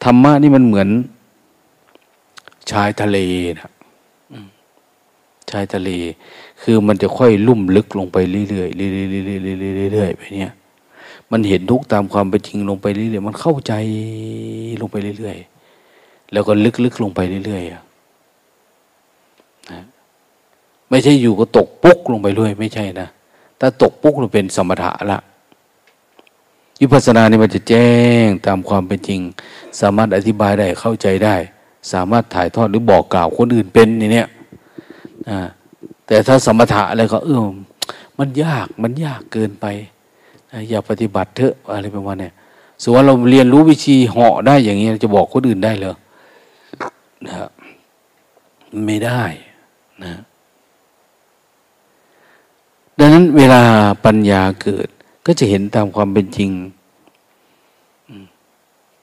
ธรรมะนี่มันเหมือน ชายทะเลนะชายทะเล คือมันจะค่อยลุ่มลึกลงไปเรื่อยๆเรื่อยๆเรื่อยๆเรื่อยๆไปเนี่ยมันเห็นทุกตามความเป็นจริงลงไปเรื่อยๆมันเข้าใจลงไปเรื่อยๆแล้วก็ลึกๆลงไปเรื่อยๆนะไม่ใช่อยู่ก็ตกปุ๊กลงไปเรื่อยไม่ใช่นะถ้าตกปุ๊กมันเป็นสมถะละวิปัสสนานี่มันจะแจ้งตามความเป็นจริง สามารถอธิบายได้เข้าใจได้ สามารถถ่ายทอดหรือบอกกล่าวคนอื่นเป็นในเนี่ย แต่ถ้าสมถะอะไรก็เออมันยากมันยากเกินไป อย่าปฏิบัติเถอะอะไรประมาณนี้ส่วนเราเรียนรู้วิธีเหาะได้อย่างนี้จะบอกคนอื่นได้เลยนะไม่ได้นะ ดังนั้นเวลาปัญญาเกิด ก็จะเห็นตามความเป็นจริง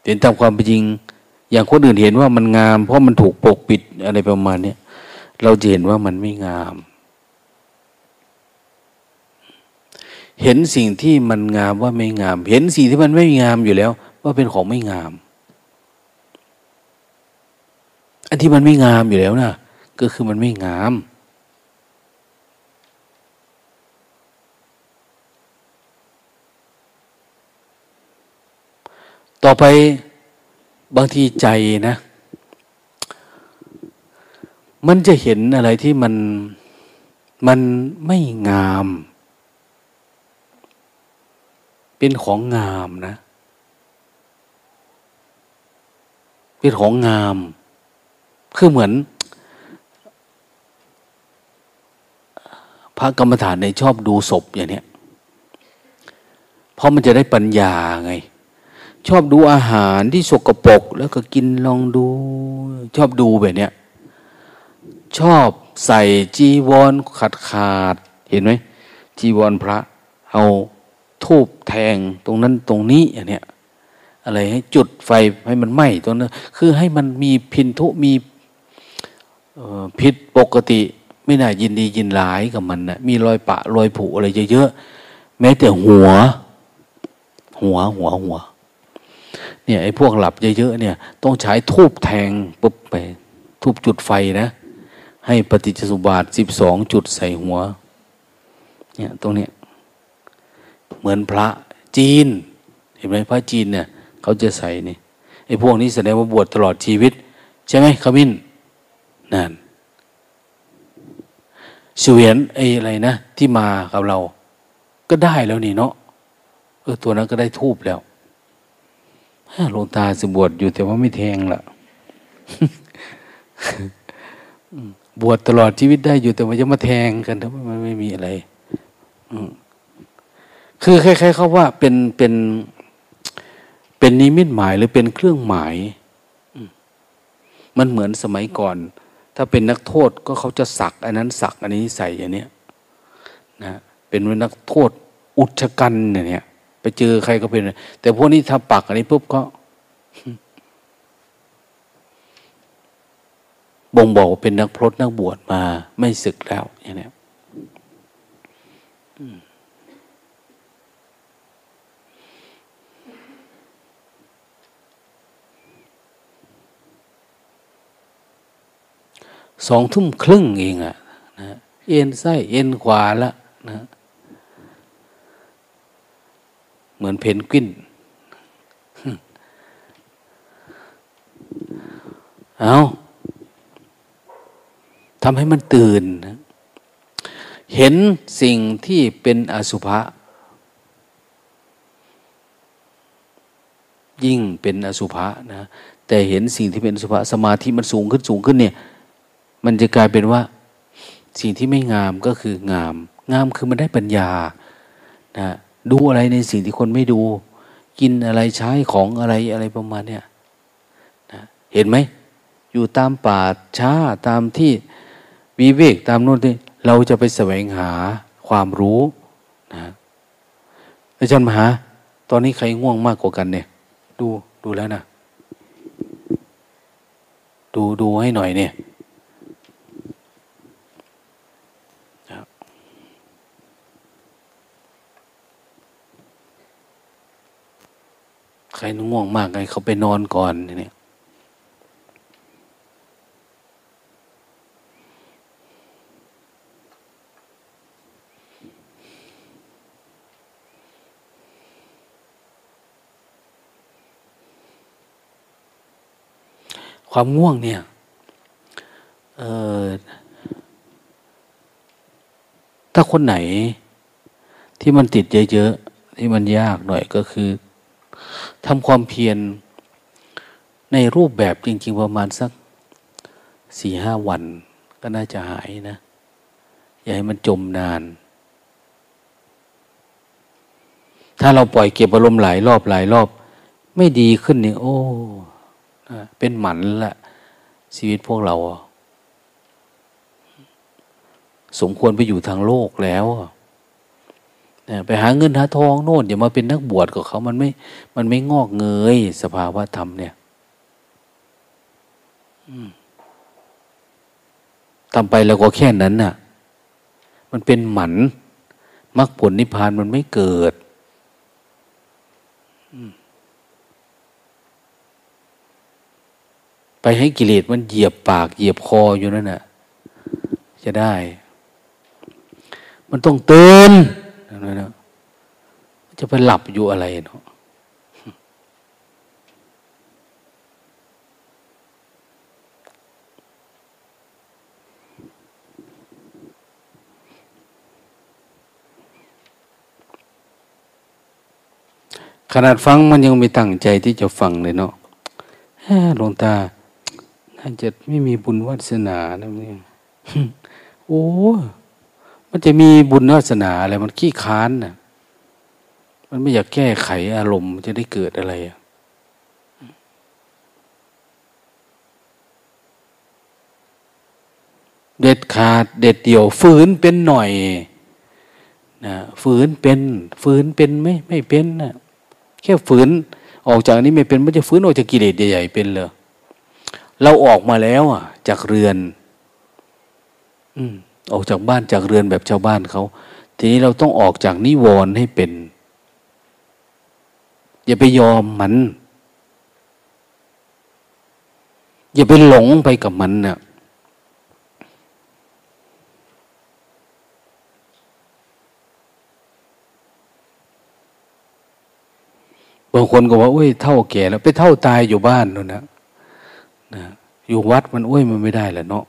เห็นตามความเป็นจริง อย่างคนอื่นเห็นว่ามันงาม เพราะมันถูกปกปิดอะไรประมาณนี้เราจะเห็นว่ามันไม่งาม เห็นสิ่งที่มันงามว่าไม่งาม เห็นสิ่งที่มันไม่งามอยู่แล้ว ว่าเป็นของไม่งาม อันที่มันไม่งามอยู่แล้วนะก็คือมันไม่งาม ต่อไปบางทีใจนะ มันจะเห็นอะไรที่มันมันไม่งาม เป็นของงามนะ เป็นของงาม คือเหมือน พระกรรมฐานในชอบดูศพอย่างเนี้ยเพราะมันจะได้ปัญญาไง ชอบดูอาหารที่สกปรกแล้วก็กินลองดู ชอบดูแบบเนี้ยชอบใส่จีวรขาดขาด เห็นไหมจีวรพระ เอา ทูบแทงตรงนั้นตรงนี้อย่างเนี้ยอะไรให้จุดไฟให้มันไหม้ตรงนั้น คือให้มันมีพินทุมีพิษปกติ ไม่น่ายินดียินร้ายกับมันนะมีรอยปะรอยผุอะไรเยอะๆแม้แต่หัว หัวหัวหัว เนี่ยไอ้พวกหลับเยอะๆเนี่ย ต้องใช้ทูบแทงปุ๊บไปทูบจุดไฟนะ ให้ปฏิจจสุบาทสิบสองจุดใส่หัว เนี่ยตรงเนี้ย เหมือนพระจีน เห็นไหมพระจีนเนี่ยเขาจะใส่นี่ไอ้พวกนี้แสดงว่าบวชตลอดชีวิต ใช่ไหมขมิ้นนั่นเสวียนไอ้อะไรนะ ที่มากับเรา ก็ได้แล้วนี่เนาะเออตัวนั้นก็ได้ทูบแล้วหลวงตาสบวชอยู่แต่ว่าไม่แทงละบวชตลอดชีวิตได้อยู่แต่ว่าจะมาแทงกันถ้ามันไม่มีอะไร คือคล้ายๆเขาว่าเป็นเป็นเป็นนิมิตหมายหรือเป็นเครื่องหมาย มันเหมือนสมัยก่อน ถ้าเป็นนักโทษก็เขาจะสัก อันนั้นสัก อันนี้ใส่อย่างเนี้ยนะเป็นนักโทษอุชกันเนี่ยไปเจอใครก็เป็น แต่พวกนี้ถ้าปักอันนี้ปุ๊บก็บ่งบอกว่าเป็นนักพรตนักบวชมาไม่ศึกแล้วอย่างนี้ สองทุ่มครึ่งเองอะนะเอ็นไส้เอ็นขวาละนะเหมือนเพนกวินเอาทำให้มันตื่นเห็นสิ่งที่เป็นอสุภะยิ่งเป็นอสุภะนะแต่เห็นสิ่งที่เป็นอสุภะสมาธิมันสูงขึ้นสูงขึ้นเนี่ย มันจะกลายเป็นว่า สิ่งที่ไม่งามก็คืองาม งามคือมันได้ปัญญานะดูอะไรในสิ่งที่คนไม่ดู กินอะไรใช้ของอะไรอะไรประมาณเนี้ยนะเห็นไหม อยู่ตามป่าช้าตามที่วิเวกตามโน่นที่เราจะไปแสวงหาความรู้นะอาจารย์มหา ตอนนี้ใครง่วงมากกว่ากันเนี่ย ดูดูแล้วนะ ดูดูให้หน่อยเนี่ย ใครง่วงมากไงเขาไปนอนก่อนเนี่ยความง่วงเนี่ยถ้าคนไหนที่มันติดเยอะๆ ที่มันยากหน่อยก็คือ ทำความเพียรในรูปแบบจริง ๆ ประมาณสักสี่ห้าวัน ก็น่าจะหายนะ อย่าให้มันจมนาน ถ้าเราปล่อยเก็บอารมณ์หลายรอบหลายรอบ ไม่ดีขึ้นนี่โอ้เป็นหมันละชีวิตพวกเรา สมควรไปอยู่ทางโลกแล้ว ไปหาเงินหาทองโน่นอย่ามาเป็นนักบวชกับเขามันไม่ มันไม่งอกเงย สภาวะธรรมเนี่ยทำไปแล้วก็แค่นั้นน่ะ มันเป็นหมันมรรคผลนิพพานมันไม่เกิดไปให้กิเลสมันเหยียบปากเหยียบคออยู่นั่นน่ะ จะได้ มันต้องเตือน นะจะไปหลับอยู่อะไรเนาะขนาดฟังมันยังไม่ตั้งใจที่จะฟังเลยเนาะหลวงตา น่าจะไม่มีบุญวาสนานะเนี่ยโอ้ มันจะมีบุญวาสนาอะไรมันขี้ค้านนะมันไม่อยากแก้ไขอารมณ์จะได้เกิดอะไรอะเด็ดขาดเด็ดเดี่ยวฝืนเป็นหน่อยนะฝืนเป็นฝืนเป็นไหมไม่เป็นนะแค่ฝืนออกจากนี้ไม่เป็นมันจะฝืนออกจากกิเลสใหญ่ๆเป็นเลยเราออกมาแล้วอะ จากเรือน อืม ออกจากบ้านจากเรือนแบบชาวบ้านเขาทีนี้เราต้องออกจากนิวรณ์ให้เป็น อย่าไปยอมมัน อย่าไปหลงไปกับมันนะ่ะบางคนก็ว่าโอ้ยเท่าแก่แล้ว ไปเท่าตายอยู่บ้านนู่นนะนะอยู่วัดมันโอ้ยมันไม่ได้แหละเนาะ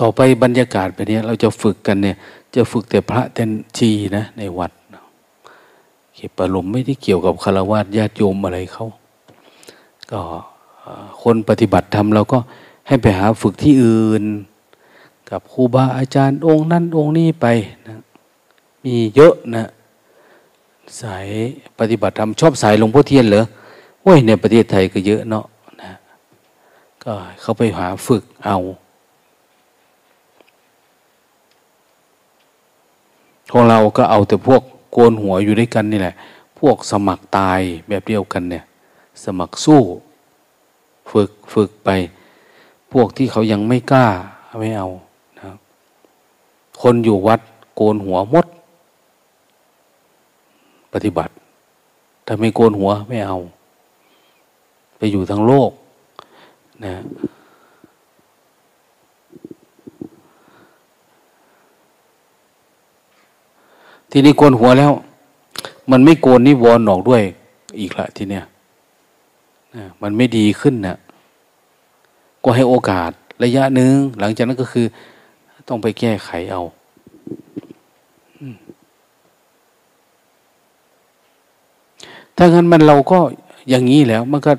ต่อไปบรรยากาศแบบนี้เราจะฝึกกันเนี่ย จะฝึกแต่พระเต็นชีนะในวัดเก็บอารมณ์ไม่ได้เกี่ยวกับคารวะญาติโยมอะไรเขาก็คนปฏิบัติธรรมเราก็ให้ไปหาฝึกที่อื่น กับครูบาอาจารย์องค์นั้นองค์นี้ไปนะมีเยอะนะสายปฏิบัติธรรมชอบสายหลวงพ่อเทียนเหรอโอ้ยในประเทศไทยก็เยอะเนาะนะก็เขาไปหาฝึกเอา ของเราก็เอาแต่พวกโกนหัวอยู่ด้วยกันนี่แหละ พวกสมัครตายแบบเดียวกันเนี่ย สมัครสู้ ฝึกฝึกไป พวกที่เขายังไม่กล้าไม่เอานะคนอยู่วัดโกนหัวมด ปฏิบัติ ถ้าไม่โกนหัวไม่เอา ไปอยู่ทั้งโลกนะ ทีนี้โกนหัวแล้ว มันไม่โกนนิวรณ์ออกด้วยอีกละทีเนี้ยมันไม่ดีขึ้นนะก็ให้โอกาสระยะหนึ่งหลังจากนั้นก็คือ ต้องไปแก้ไขเอาถ้างั้นมันเราก็อย่างนี้แล้ว มันก็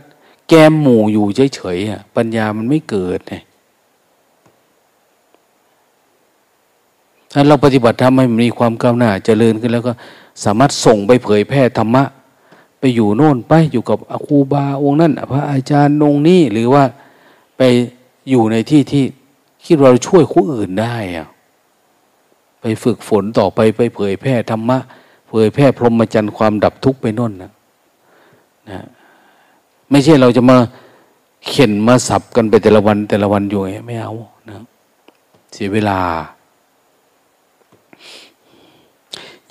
แกมหมู่อยู่เฉยๆปัญญามันไม่เกิดไง ถ้าเราปฏิบัติทำให้มีความก้าวหน้าจเจริญขึ้นแล้วก็สามารถส่งไปเผยแพร่ธรรมะ ไปอยู่โน่นไปอยู่กับอครูบาองค์นั้นพระอาจารย์องค์นี้หรือว่าไปอยู่ในที่ที่คิดเราช่วยคู่อื่นได้อะไปฝึกฝนต่อไปไปเผยแพร่ธรรมะ เผยแพร่พรหมจรรย์ความดับทุกข์ไปน่นนะนะไม่ใช่เราจะมาเข็นมาสับกันไปแต่ละวันแต่ละวันอยู่ไม่เอานะเสียเวลา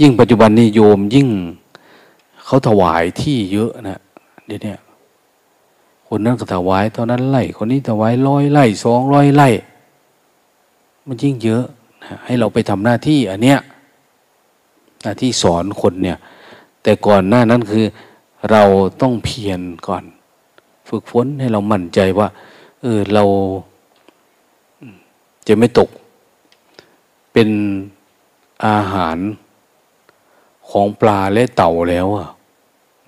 ยิ่งปัจจุบันนี้โยมยิ่งเขาถวายที่เยอะนะเดี๋ยวนี้คนนั้นก็ถวายตอนนั้นไล่คนนี้ถวายร้อยไล่สองร้อยไล่มันยิ่งเยอะนะให้เราไปทำหน้าที่อันเนี้ยหน้าที่สอนคนเนี่ย แต่ก่อนหน้านั้นคือเราต้องเพียรก่อน ฝึกฝนให้เรามั่นใจว่า เออเราจะไม่ตกเป็นอาหาร ของปลาและเต่าแล้วอะ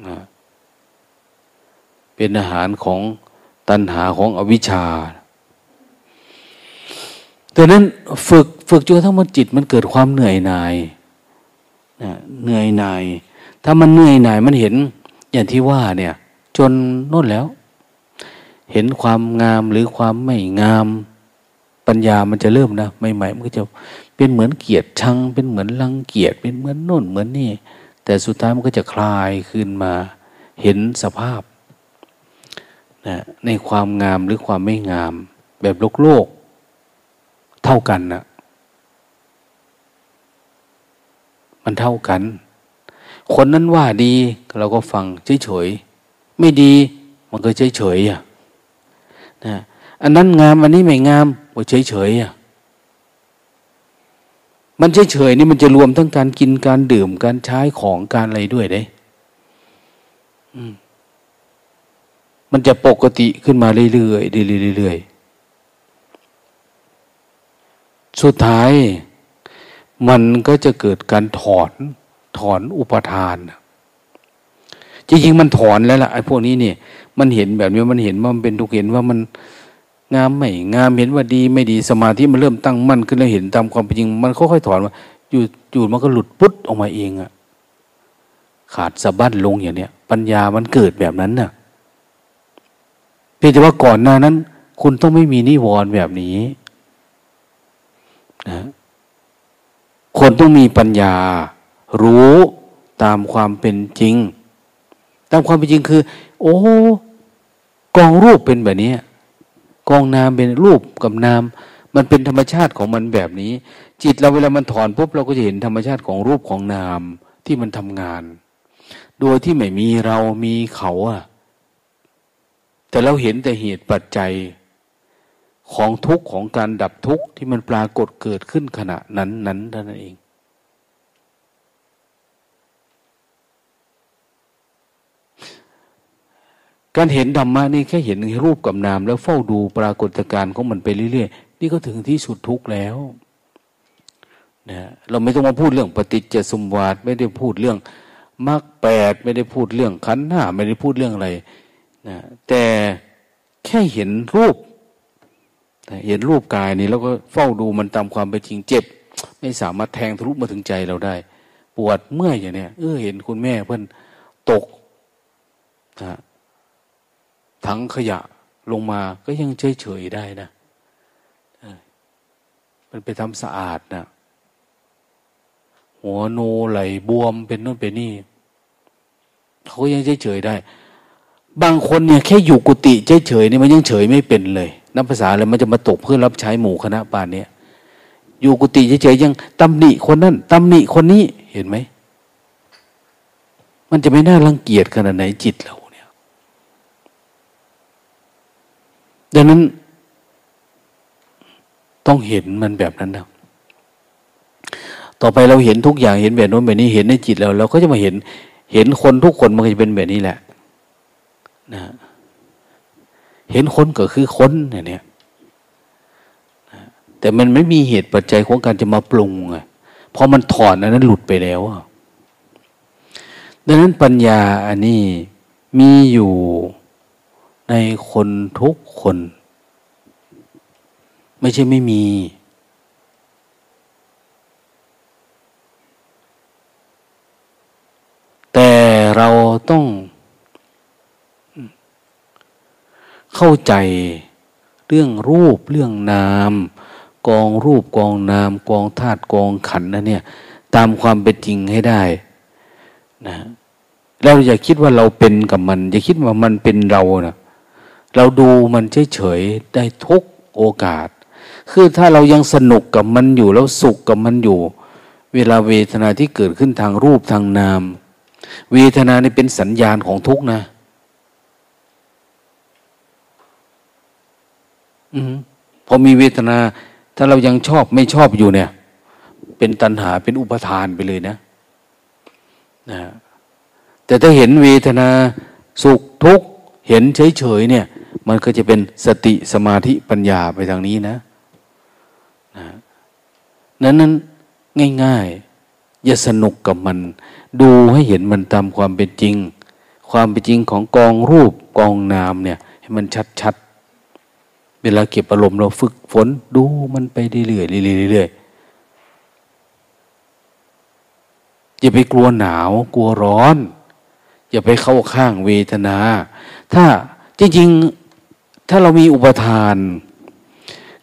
นะเป็นอาหารของตัณหาของอวิชชาดังนั้นฝึกฝึกจนทั้งมันจิตมันเกิดความเหนื่อยหน่ายนะเหนื่อยหน่าย ถ้ามันเหนื่อยหน่ายมันเห็น อย่างที่ว่าเนี่ย จนนู่นแล้ว เห็นความงามหรือความไม่งามปัญญามันจะเริ่มนะใหม่ๆมันก็จะ เป็นเหมือนเกียรติชัง เป็นเหมือนรังเกียจเป็นเหมือนโน่นเหมือนนี่ แต่สุดท้ายมันก็จะคลายขึ้นมาเห็นสภาพนะในความงามหรือความไม่งาม แบบโลกโลก เท่ากันนะมันเท่ากัน คนนั้นว่าดีเราก็ฟังเฉยๆไม่ดีมันก็เฉยๆอะนะอันนั้นงามอันนี้ไม่งามก็เฉยๆอะ มันเฉยๆนี่มันจะรวมทั้งการกินการดื่มการใช้ของการอะไรด้วยเด้มันจะปกติขึ้นมาเรื่อยๆเรื่อยๆสุดท้ายมันก็จะเกิดการถอนถอนอุปทาน จริงๆมันถอนแล้วล่ะไอ้พวกนี้เนี่ย มันเห็นแบบนี้มันเห็นว่ามันเป็นทุกข์เห็นว่ามัน งามไม่งามเห็นว่าดีไม่ดีสมาธิมันเริ่มตั้งมั่นขึ้นแล้วเห็นตามความเป็นจริง มันค่อยๆถอนมาอยู่อยู่มันก็หลุดปุ๊ดออกมาเองอะขาดสะบั้นลงอย่างเนี้ยปัญญามันเกิดแบบนั้นน่ะเพียงแต่ว่าก่อนหน้านั้น คุณต้องไม่มีนิวรณ์แบบนี้นะคนต้องมีปัญญา รู้ตามความเป็นจริง ตามความเป็นจริงคือ โอ้กองรูปเป็นแบบนี้ กองนามเป็นรูปกับนาม มันเป็นธรรมชาติของมันแบบนี้ จิตเราเวลามันถอนปุ๊บเราก็จะเห็นธรรมชาติของรูปของนามที่มันทำงาน โดยที่ไม่มีเรามีเขาอะแต่เราเห็นแต่เหตุปัจจัยของทุกข์ของการดับทุกข์ที่มันปรากฏเกิดขึ้นขณะนั้นนั้นเท่านั้นเอง การเห็นธรรมะนี่แค่เห็นรูปกับนาม แล้วเฝ้าดูปรากฏการณ์ของมันไปเรื่อยๆนี่ก็ถึงที่สุดทุกข์แล้วนะเราไม่ต้องมาพูดเรื่องปฏิจจสมวาทไม่ได้พูดเรื่องมรรคแปดไม่ได้พูดเรื่องขันธ์ห้าไม่ได้พูดเรื่องอะไรนะแต่แค่เห็นรูปเห็นรูปกายนี่แล้วก็เฝ้าดูมันตามความเป็นจริงเจ็บ ไม่สามารถแทงทะลุมาถึงใจเราได้ ปวดเมื่อยอย่างเนี้ยเออเห็นคุณแม่เพื่อนตกนะ ถังขยะลงมาก็ยังเฉยเฉยได้นะมันไปทำสะอาดนะหัวโนไหลบวมเป็นนู่นเป็นนี่เขายังเฉยเฉยได้ บางคนเนี่ยแค่อยู่กุฏิเฉยเฉยนี่มันยังเฉยไม่เป็นเลยนับภาษาอะไรมันจะมาตกเพื่อรับใช้หมู่คณะปานเนี้ยอยู่กุฏิเฉยๆยังตำหนิคนนั้นตำหนิคนนี้เห็นไหม มันจะไม่น่ารังเกียจขนาดไหนจิตเรา ดังนั้น ต้องเห็นมันแบบนั้นนะต่อไปเราเห็นทุกอย่างเห็นแบบโน้นแบบนี้เห็นในจิตเราเราก็จะมาเห็นเห็นคนทุกคนมันก็จะเป็นแบบนี้แหละนะเห็นคนก็คือคนเนี่ยแต่มันไม่มีเหตุปัจจัยของการจะมาปรุงไงพอมันถอนอันนั้นหลุดไปแล้วดังนั้นปัญญาอันนี้มีอยู่ ในคนทุกคน ไม่ใช่ไม่มี แต่เราต้องเข้าใจเรื่องรูปเรื่องนาม กองรูปกองนาม กองธาตุกองขันนะเนี่ย ตามความเป็นจริงให้ได้นะเราอย่าคิดว่าเราเป็นกับมัน อย่าคิดว่ามันเป็นเรานะ เราดูมันเฉยๆได้ทุกโอกาส คือถ้าเรายังสนุกกับมันอยู่แล้วสุขกับมันอยู่ เวลาเวทนาที่เกิดขึ้นทางรูปทางนาม เวทนานี่เป็นสัญญาณของทุกนะ อืมพอมีเวทนา ถ้าเรายังชอบไม่ชอบอยู่เนี่ย เป็นตัณหาเป็นอุปทานไปเลยนะนะแต่ถ้าเห็นเวทนาสุขทุกข์เห็นเฉยๆเนี่ย มันก็จะเป็นสติสมาธิปัญญาไปทางนี้นะนะนั้นนั้นง่ายๆ อย่าสนุกกับมัน ดูให้เห็นมันตามความเป็นจริง ความเป็นจริงของกองรูปกองนามเนี่ย ให้มันชัดๆ เวลาเก็บอารมณ์เราฝึกฝนดูมันไปเรื่อยๆเรื่อยๆอย่าไปกลัวหนาวกลัวร้อน อย่าไปเข้าข้างเวทนา ถ้าจริงๆ ถ้าเรามีอุปทาน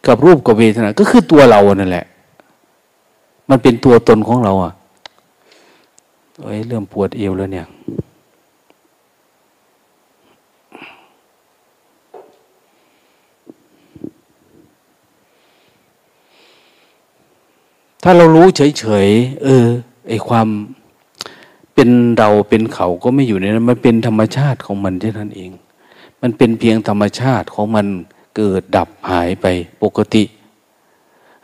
กับรูปกับเวทนา ก็คือตัวเรานั่นแหละ มันเป็นตัวตนของเราอะเอ้ยเริ่มปวดเอวแล้วเนี่ย ถ้าเรารู้เฉยๆเออไอความเป็นเราเป็นเขาก็ไม่อยู่ในนั้นมันเป็นธรรมชาติของมันแค่นั้นเอง มันเป็นเพียงธรรมชาติของมันเกิดดับหายไปปกติ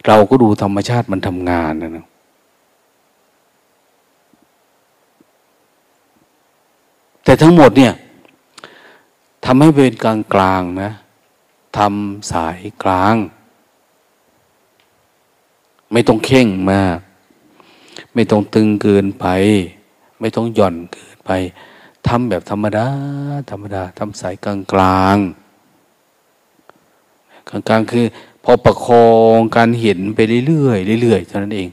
เราก็ดูธรรมชาติมันทำงานนะนะแต่ทั้งหมดเนี่ยทำให้เป็นกลางกลางนะทำสายกลาง ไม่ต้องเข่งมาก ไม่ต้องตึงเกินไป ไม่ต้องหย่อนเกินไป ทำแบบธรรมดา ธรรมดาทำสายกลางกลางกลางกลางคือ พอประคองการเห็นไปเรื่อยๆเรื่อยๆเท่านั้นเอง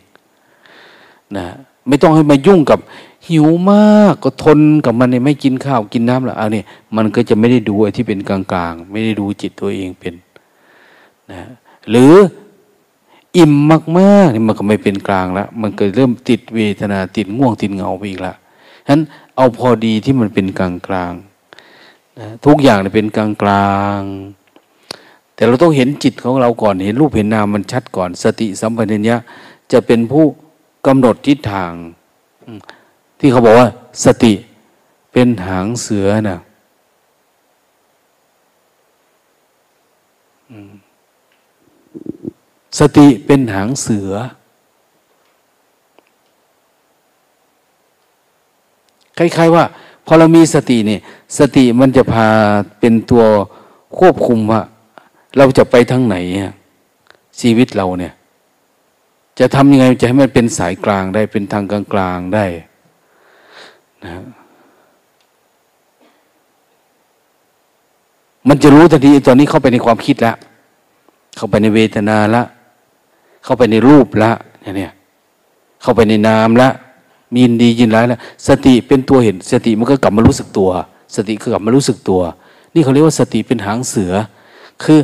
นะไม่ต้องให้มายุ่งกับหิวมากก็ทนกับมันเนี่ยไม่กินข้าวกินน้ำหรอกเอาเนี่ยมันก็จะไม่ได้ดูไอ้ที่เป็นกลางๆ ไม่ได้ดูจิตตัวเองเป็นนะหรืออิ่มมากๆนี่มันก็ไม่เป็นกลางแล้วมันก็เริ่มติดเวทนาติดง่วงติดเหงาไปอีกละ ฉะนั้นเอาพอดีที่มันเป็นกลางกลางนะทุกอย่างเป็นกลางกลางแต่เราต้องเห็นจิตของเราก่อนเห็นรูปเห็นนามมันชัดก่อน สติสัมปชัญญะจะเป็นผู้กำหนดทิศทาง ที่เขาบอกว่า สติเป็นหางเสือนะ่ะสติเป็นหางเสือ คล้ายๆว่า พอเรามีสติเนี่ยสติมันจะพาเป็นตัวควบคุมว่า เราจะไปทางไหนชีวิตเราเนี่ย จะทำยังไงจะให้มันเป็นสายกลางได้เป็นทางกลางกลางได้นะมันจะรู้ทันทีตอนนี้เข้าไปในความคิดแล้วเข้าไปในเวทนาละ เข้าไปในรูปละเนี่ยเข้าไปในนามละ มีนดียินร้ายละสติเป็นตัวเห็น สติมันก็กลับมารู้สึกตัว สติก็กลับมารู้สึกตัว นี่เขาเรียกว่าสติเป็นหางเสือ คือ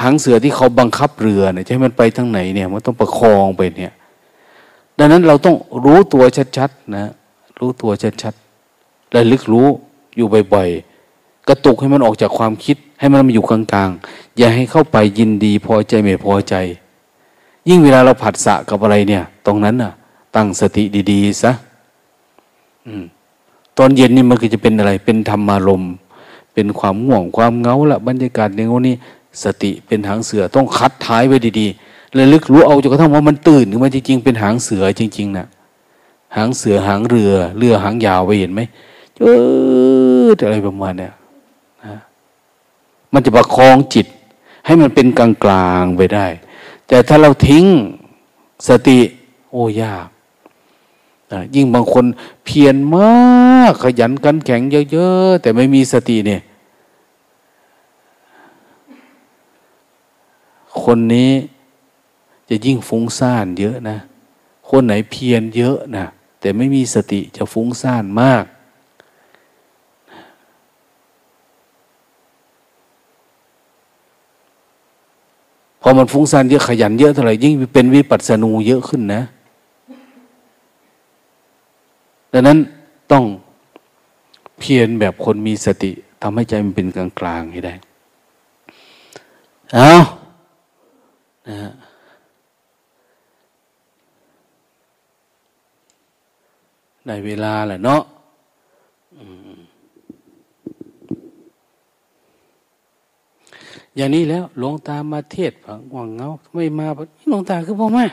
หางเสือที่เขาบังคับเรือเนี่ยใช่มันไปทางไหนเนี่ยมันต้องประคองไปเนี่ย ดังนั้นเราต้องรู้ตัวชัดๆนะ รู้ตัวชัดๆระลึกรู้อยู่บ่อยๆกระตุกให้มันออกจากความคิด ให้มันมาอยู่กลางๆ อย่าให้เข้าไปยินดีพอใจไม่พอใจ ยิ่งเวลาเราผัดสะกับอะไรเนี่ย ตรงนั้นน่ะ ตั้งสติดีๆซะตอนเย็นนี่มันก็จะเป็นอะไร เป็นธรรมารมเป็นความง่วงความเงาละบรรยากาศในงนี้ สติเป็นหางเสือต้องคัดท้ายไว้ดีๆเลยลึกรู้เอาจนกระทั่งว่ามันตื่นขึ้นมาจริงๆเป็นหางเสือจริงๆนะหางเสือหางเรือ เรือหางยาวไปเห็นไหมเอออะไรประมาณเนี้ยนะมันจะประคองจิต ให้มันเป็นกลางๆไปได้ แต่ถ้าเราทิ้งสติ โอ้ยาก ยิ่งบางคนเพียรมากขยันกันแข็งเยอะๆ แต่ไม่มีสติเนี่ย คนนี้จะยิ่งฟุ้งซ่านเยอะนะ คนไหนเพียรเยอะนะแต่ไม่มีสติจะฟุ้งซ่านมาก พอมันฟุ้งซ่านเยอะขยันเยอะเท่าไหร่ยิ่งเป็นวิปัสสนูเยอะขึ้นนะ ดังนั้นต้องเพียรแบบคนมีสติทำให้ใจมันเป็นกลางกลางให้ได้ เอานะในเวลาแหละเนาะอย่างนี้แล้วหลวงตามาเทศฝังวังเงาไม่มาหลวงตาคือพ่อแม่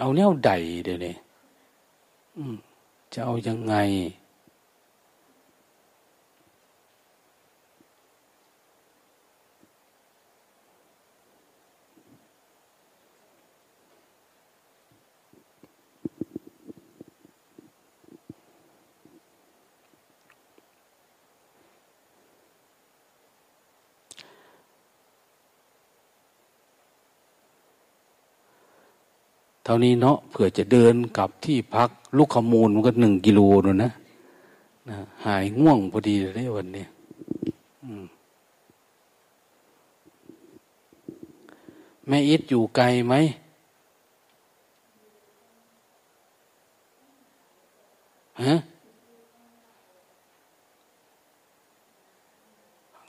เอาแนวใดเดี๋ยวนี้ จะเอายังไง เท่านี้เนาะเผื่อจะเดินกลับที่พักลูกขมูลมันก็หนึ่งกิโลนูนะนะหายง่วงพอดีเลยวันนี้แม่อิดอยู่ไกลไหมฮะ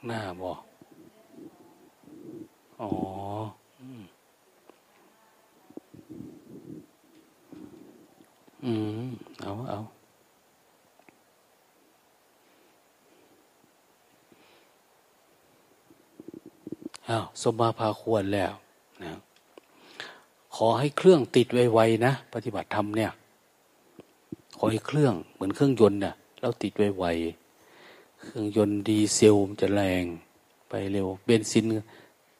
หน้าบอกอ๋อ อืม เอาเอาเอาสมมาพาควรแล้วนะขอให้เครื่องติดไวๆนะ ปฏิบัติธรรมเนี่ย ขอให้เครื่องเหมือนเครื่องยนต์เนี่ยเราติดไวๆเครื่องยนต์ดีเซลมันจะแรงไปเร็ว เบนซิน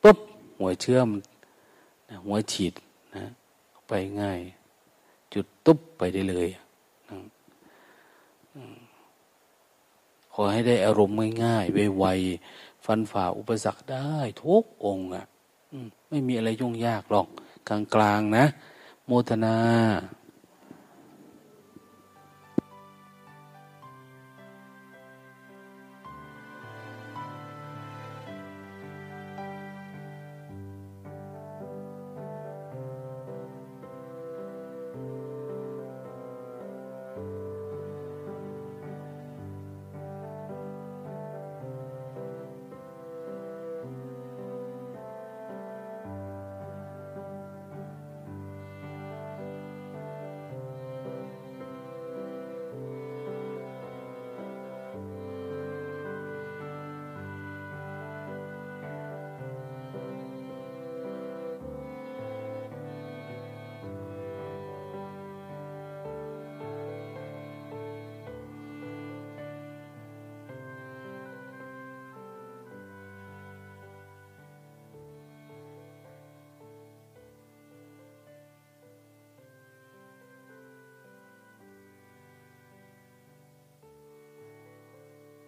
ปุ๊บหัวเชื่อมหัวฉีดนะไปง่าย จุดตุ๊บไปได้เลยขอให้ได้อารมณ์ง่ายๆไวๆฟันฝ่าอุปสรรคได้ ทุกองค์อะไม่มีอะไรยุ่งยากหรอก กลางๆนะ โมทนา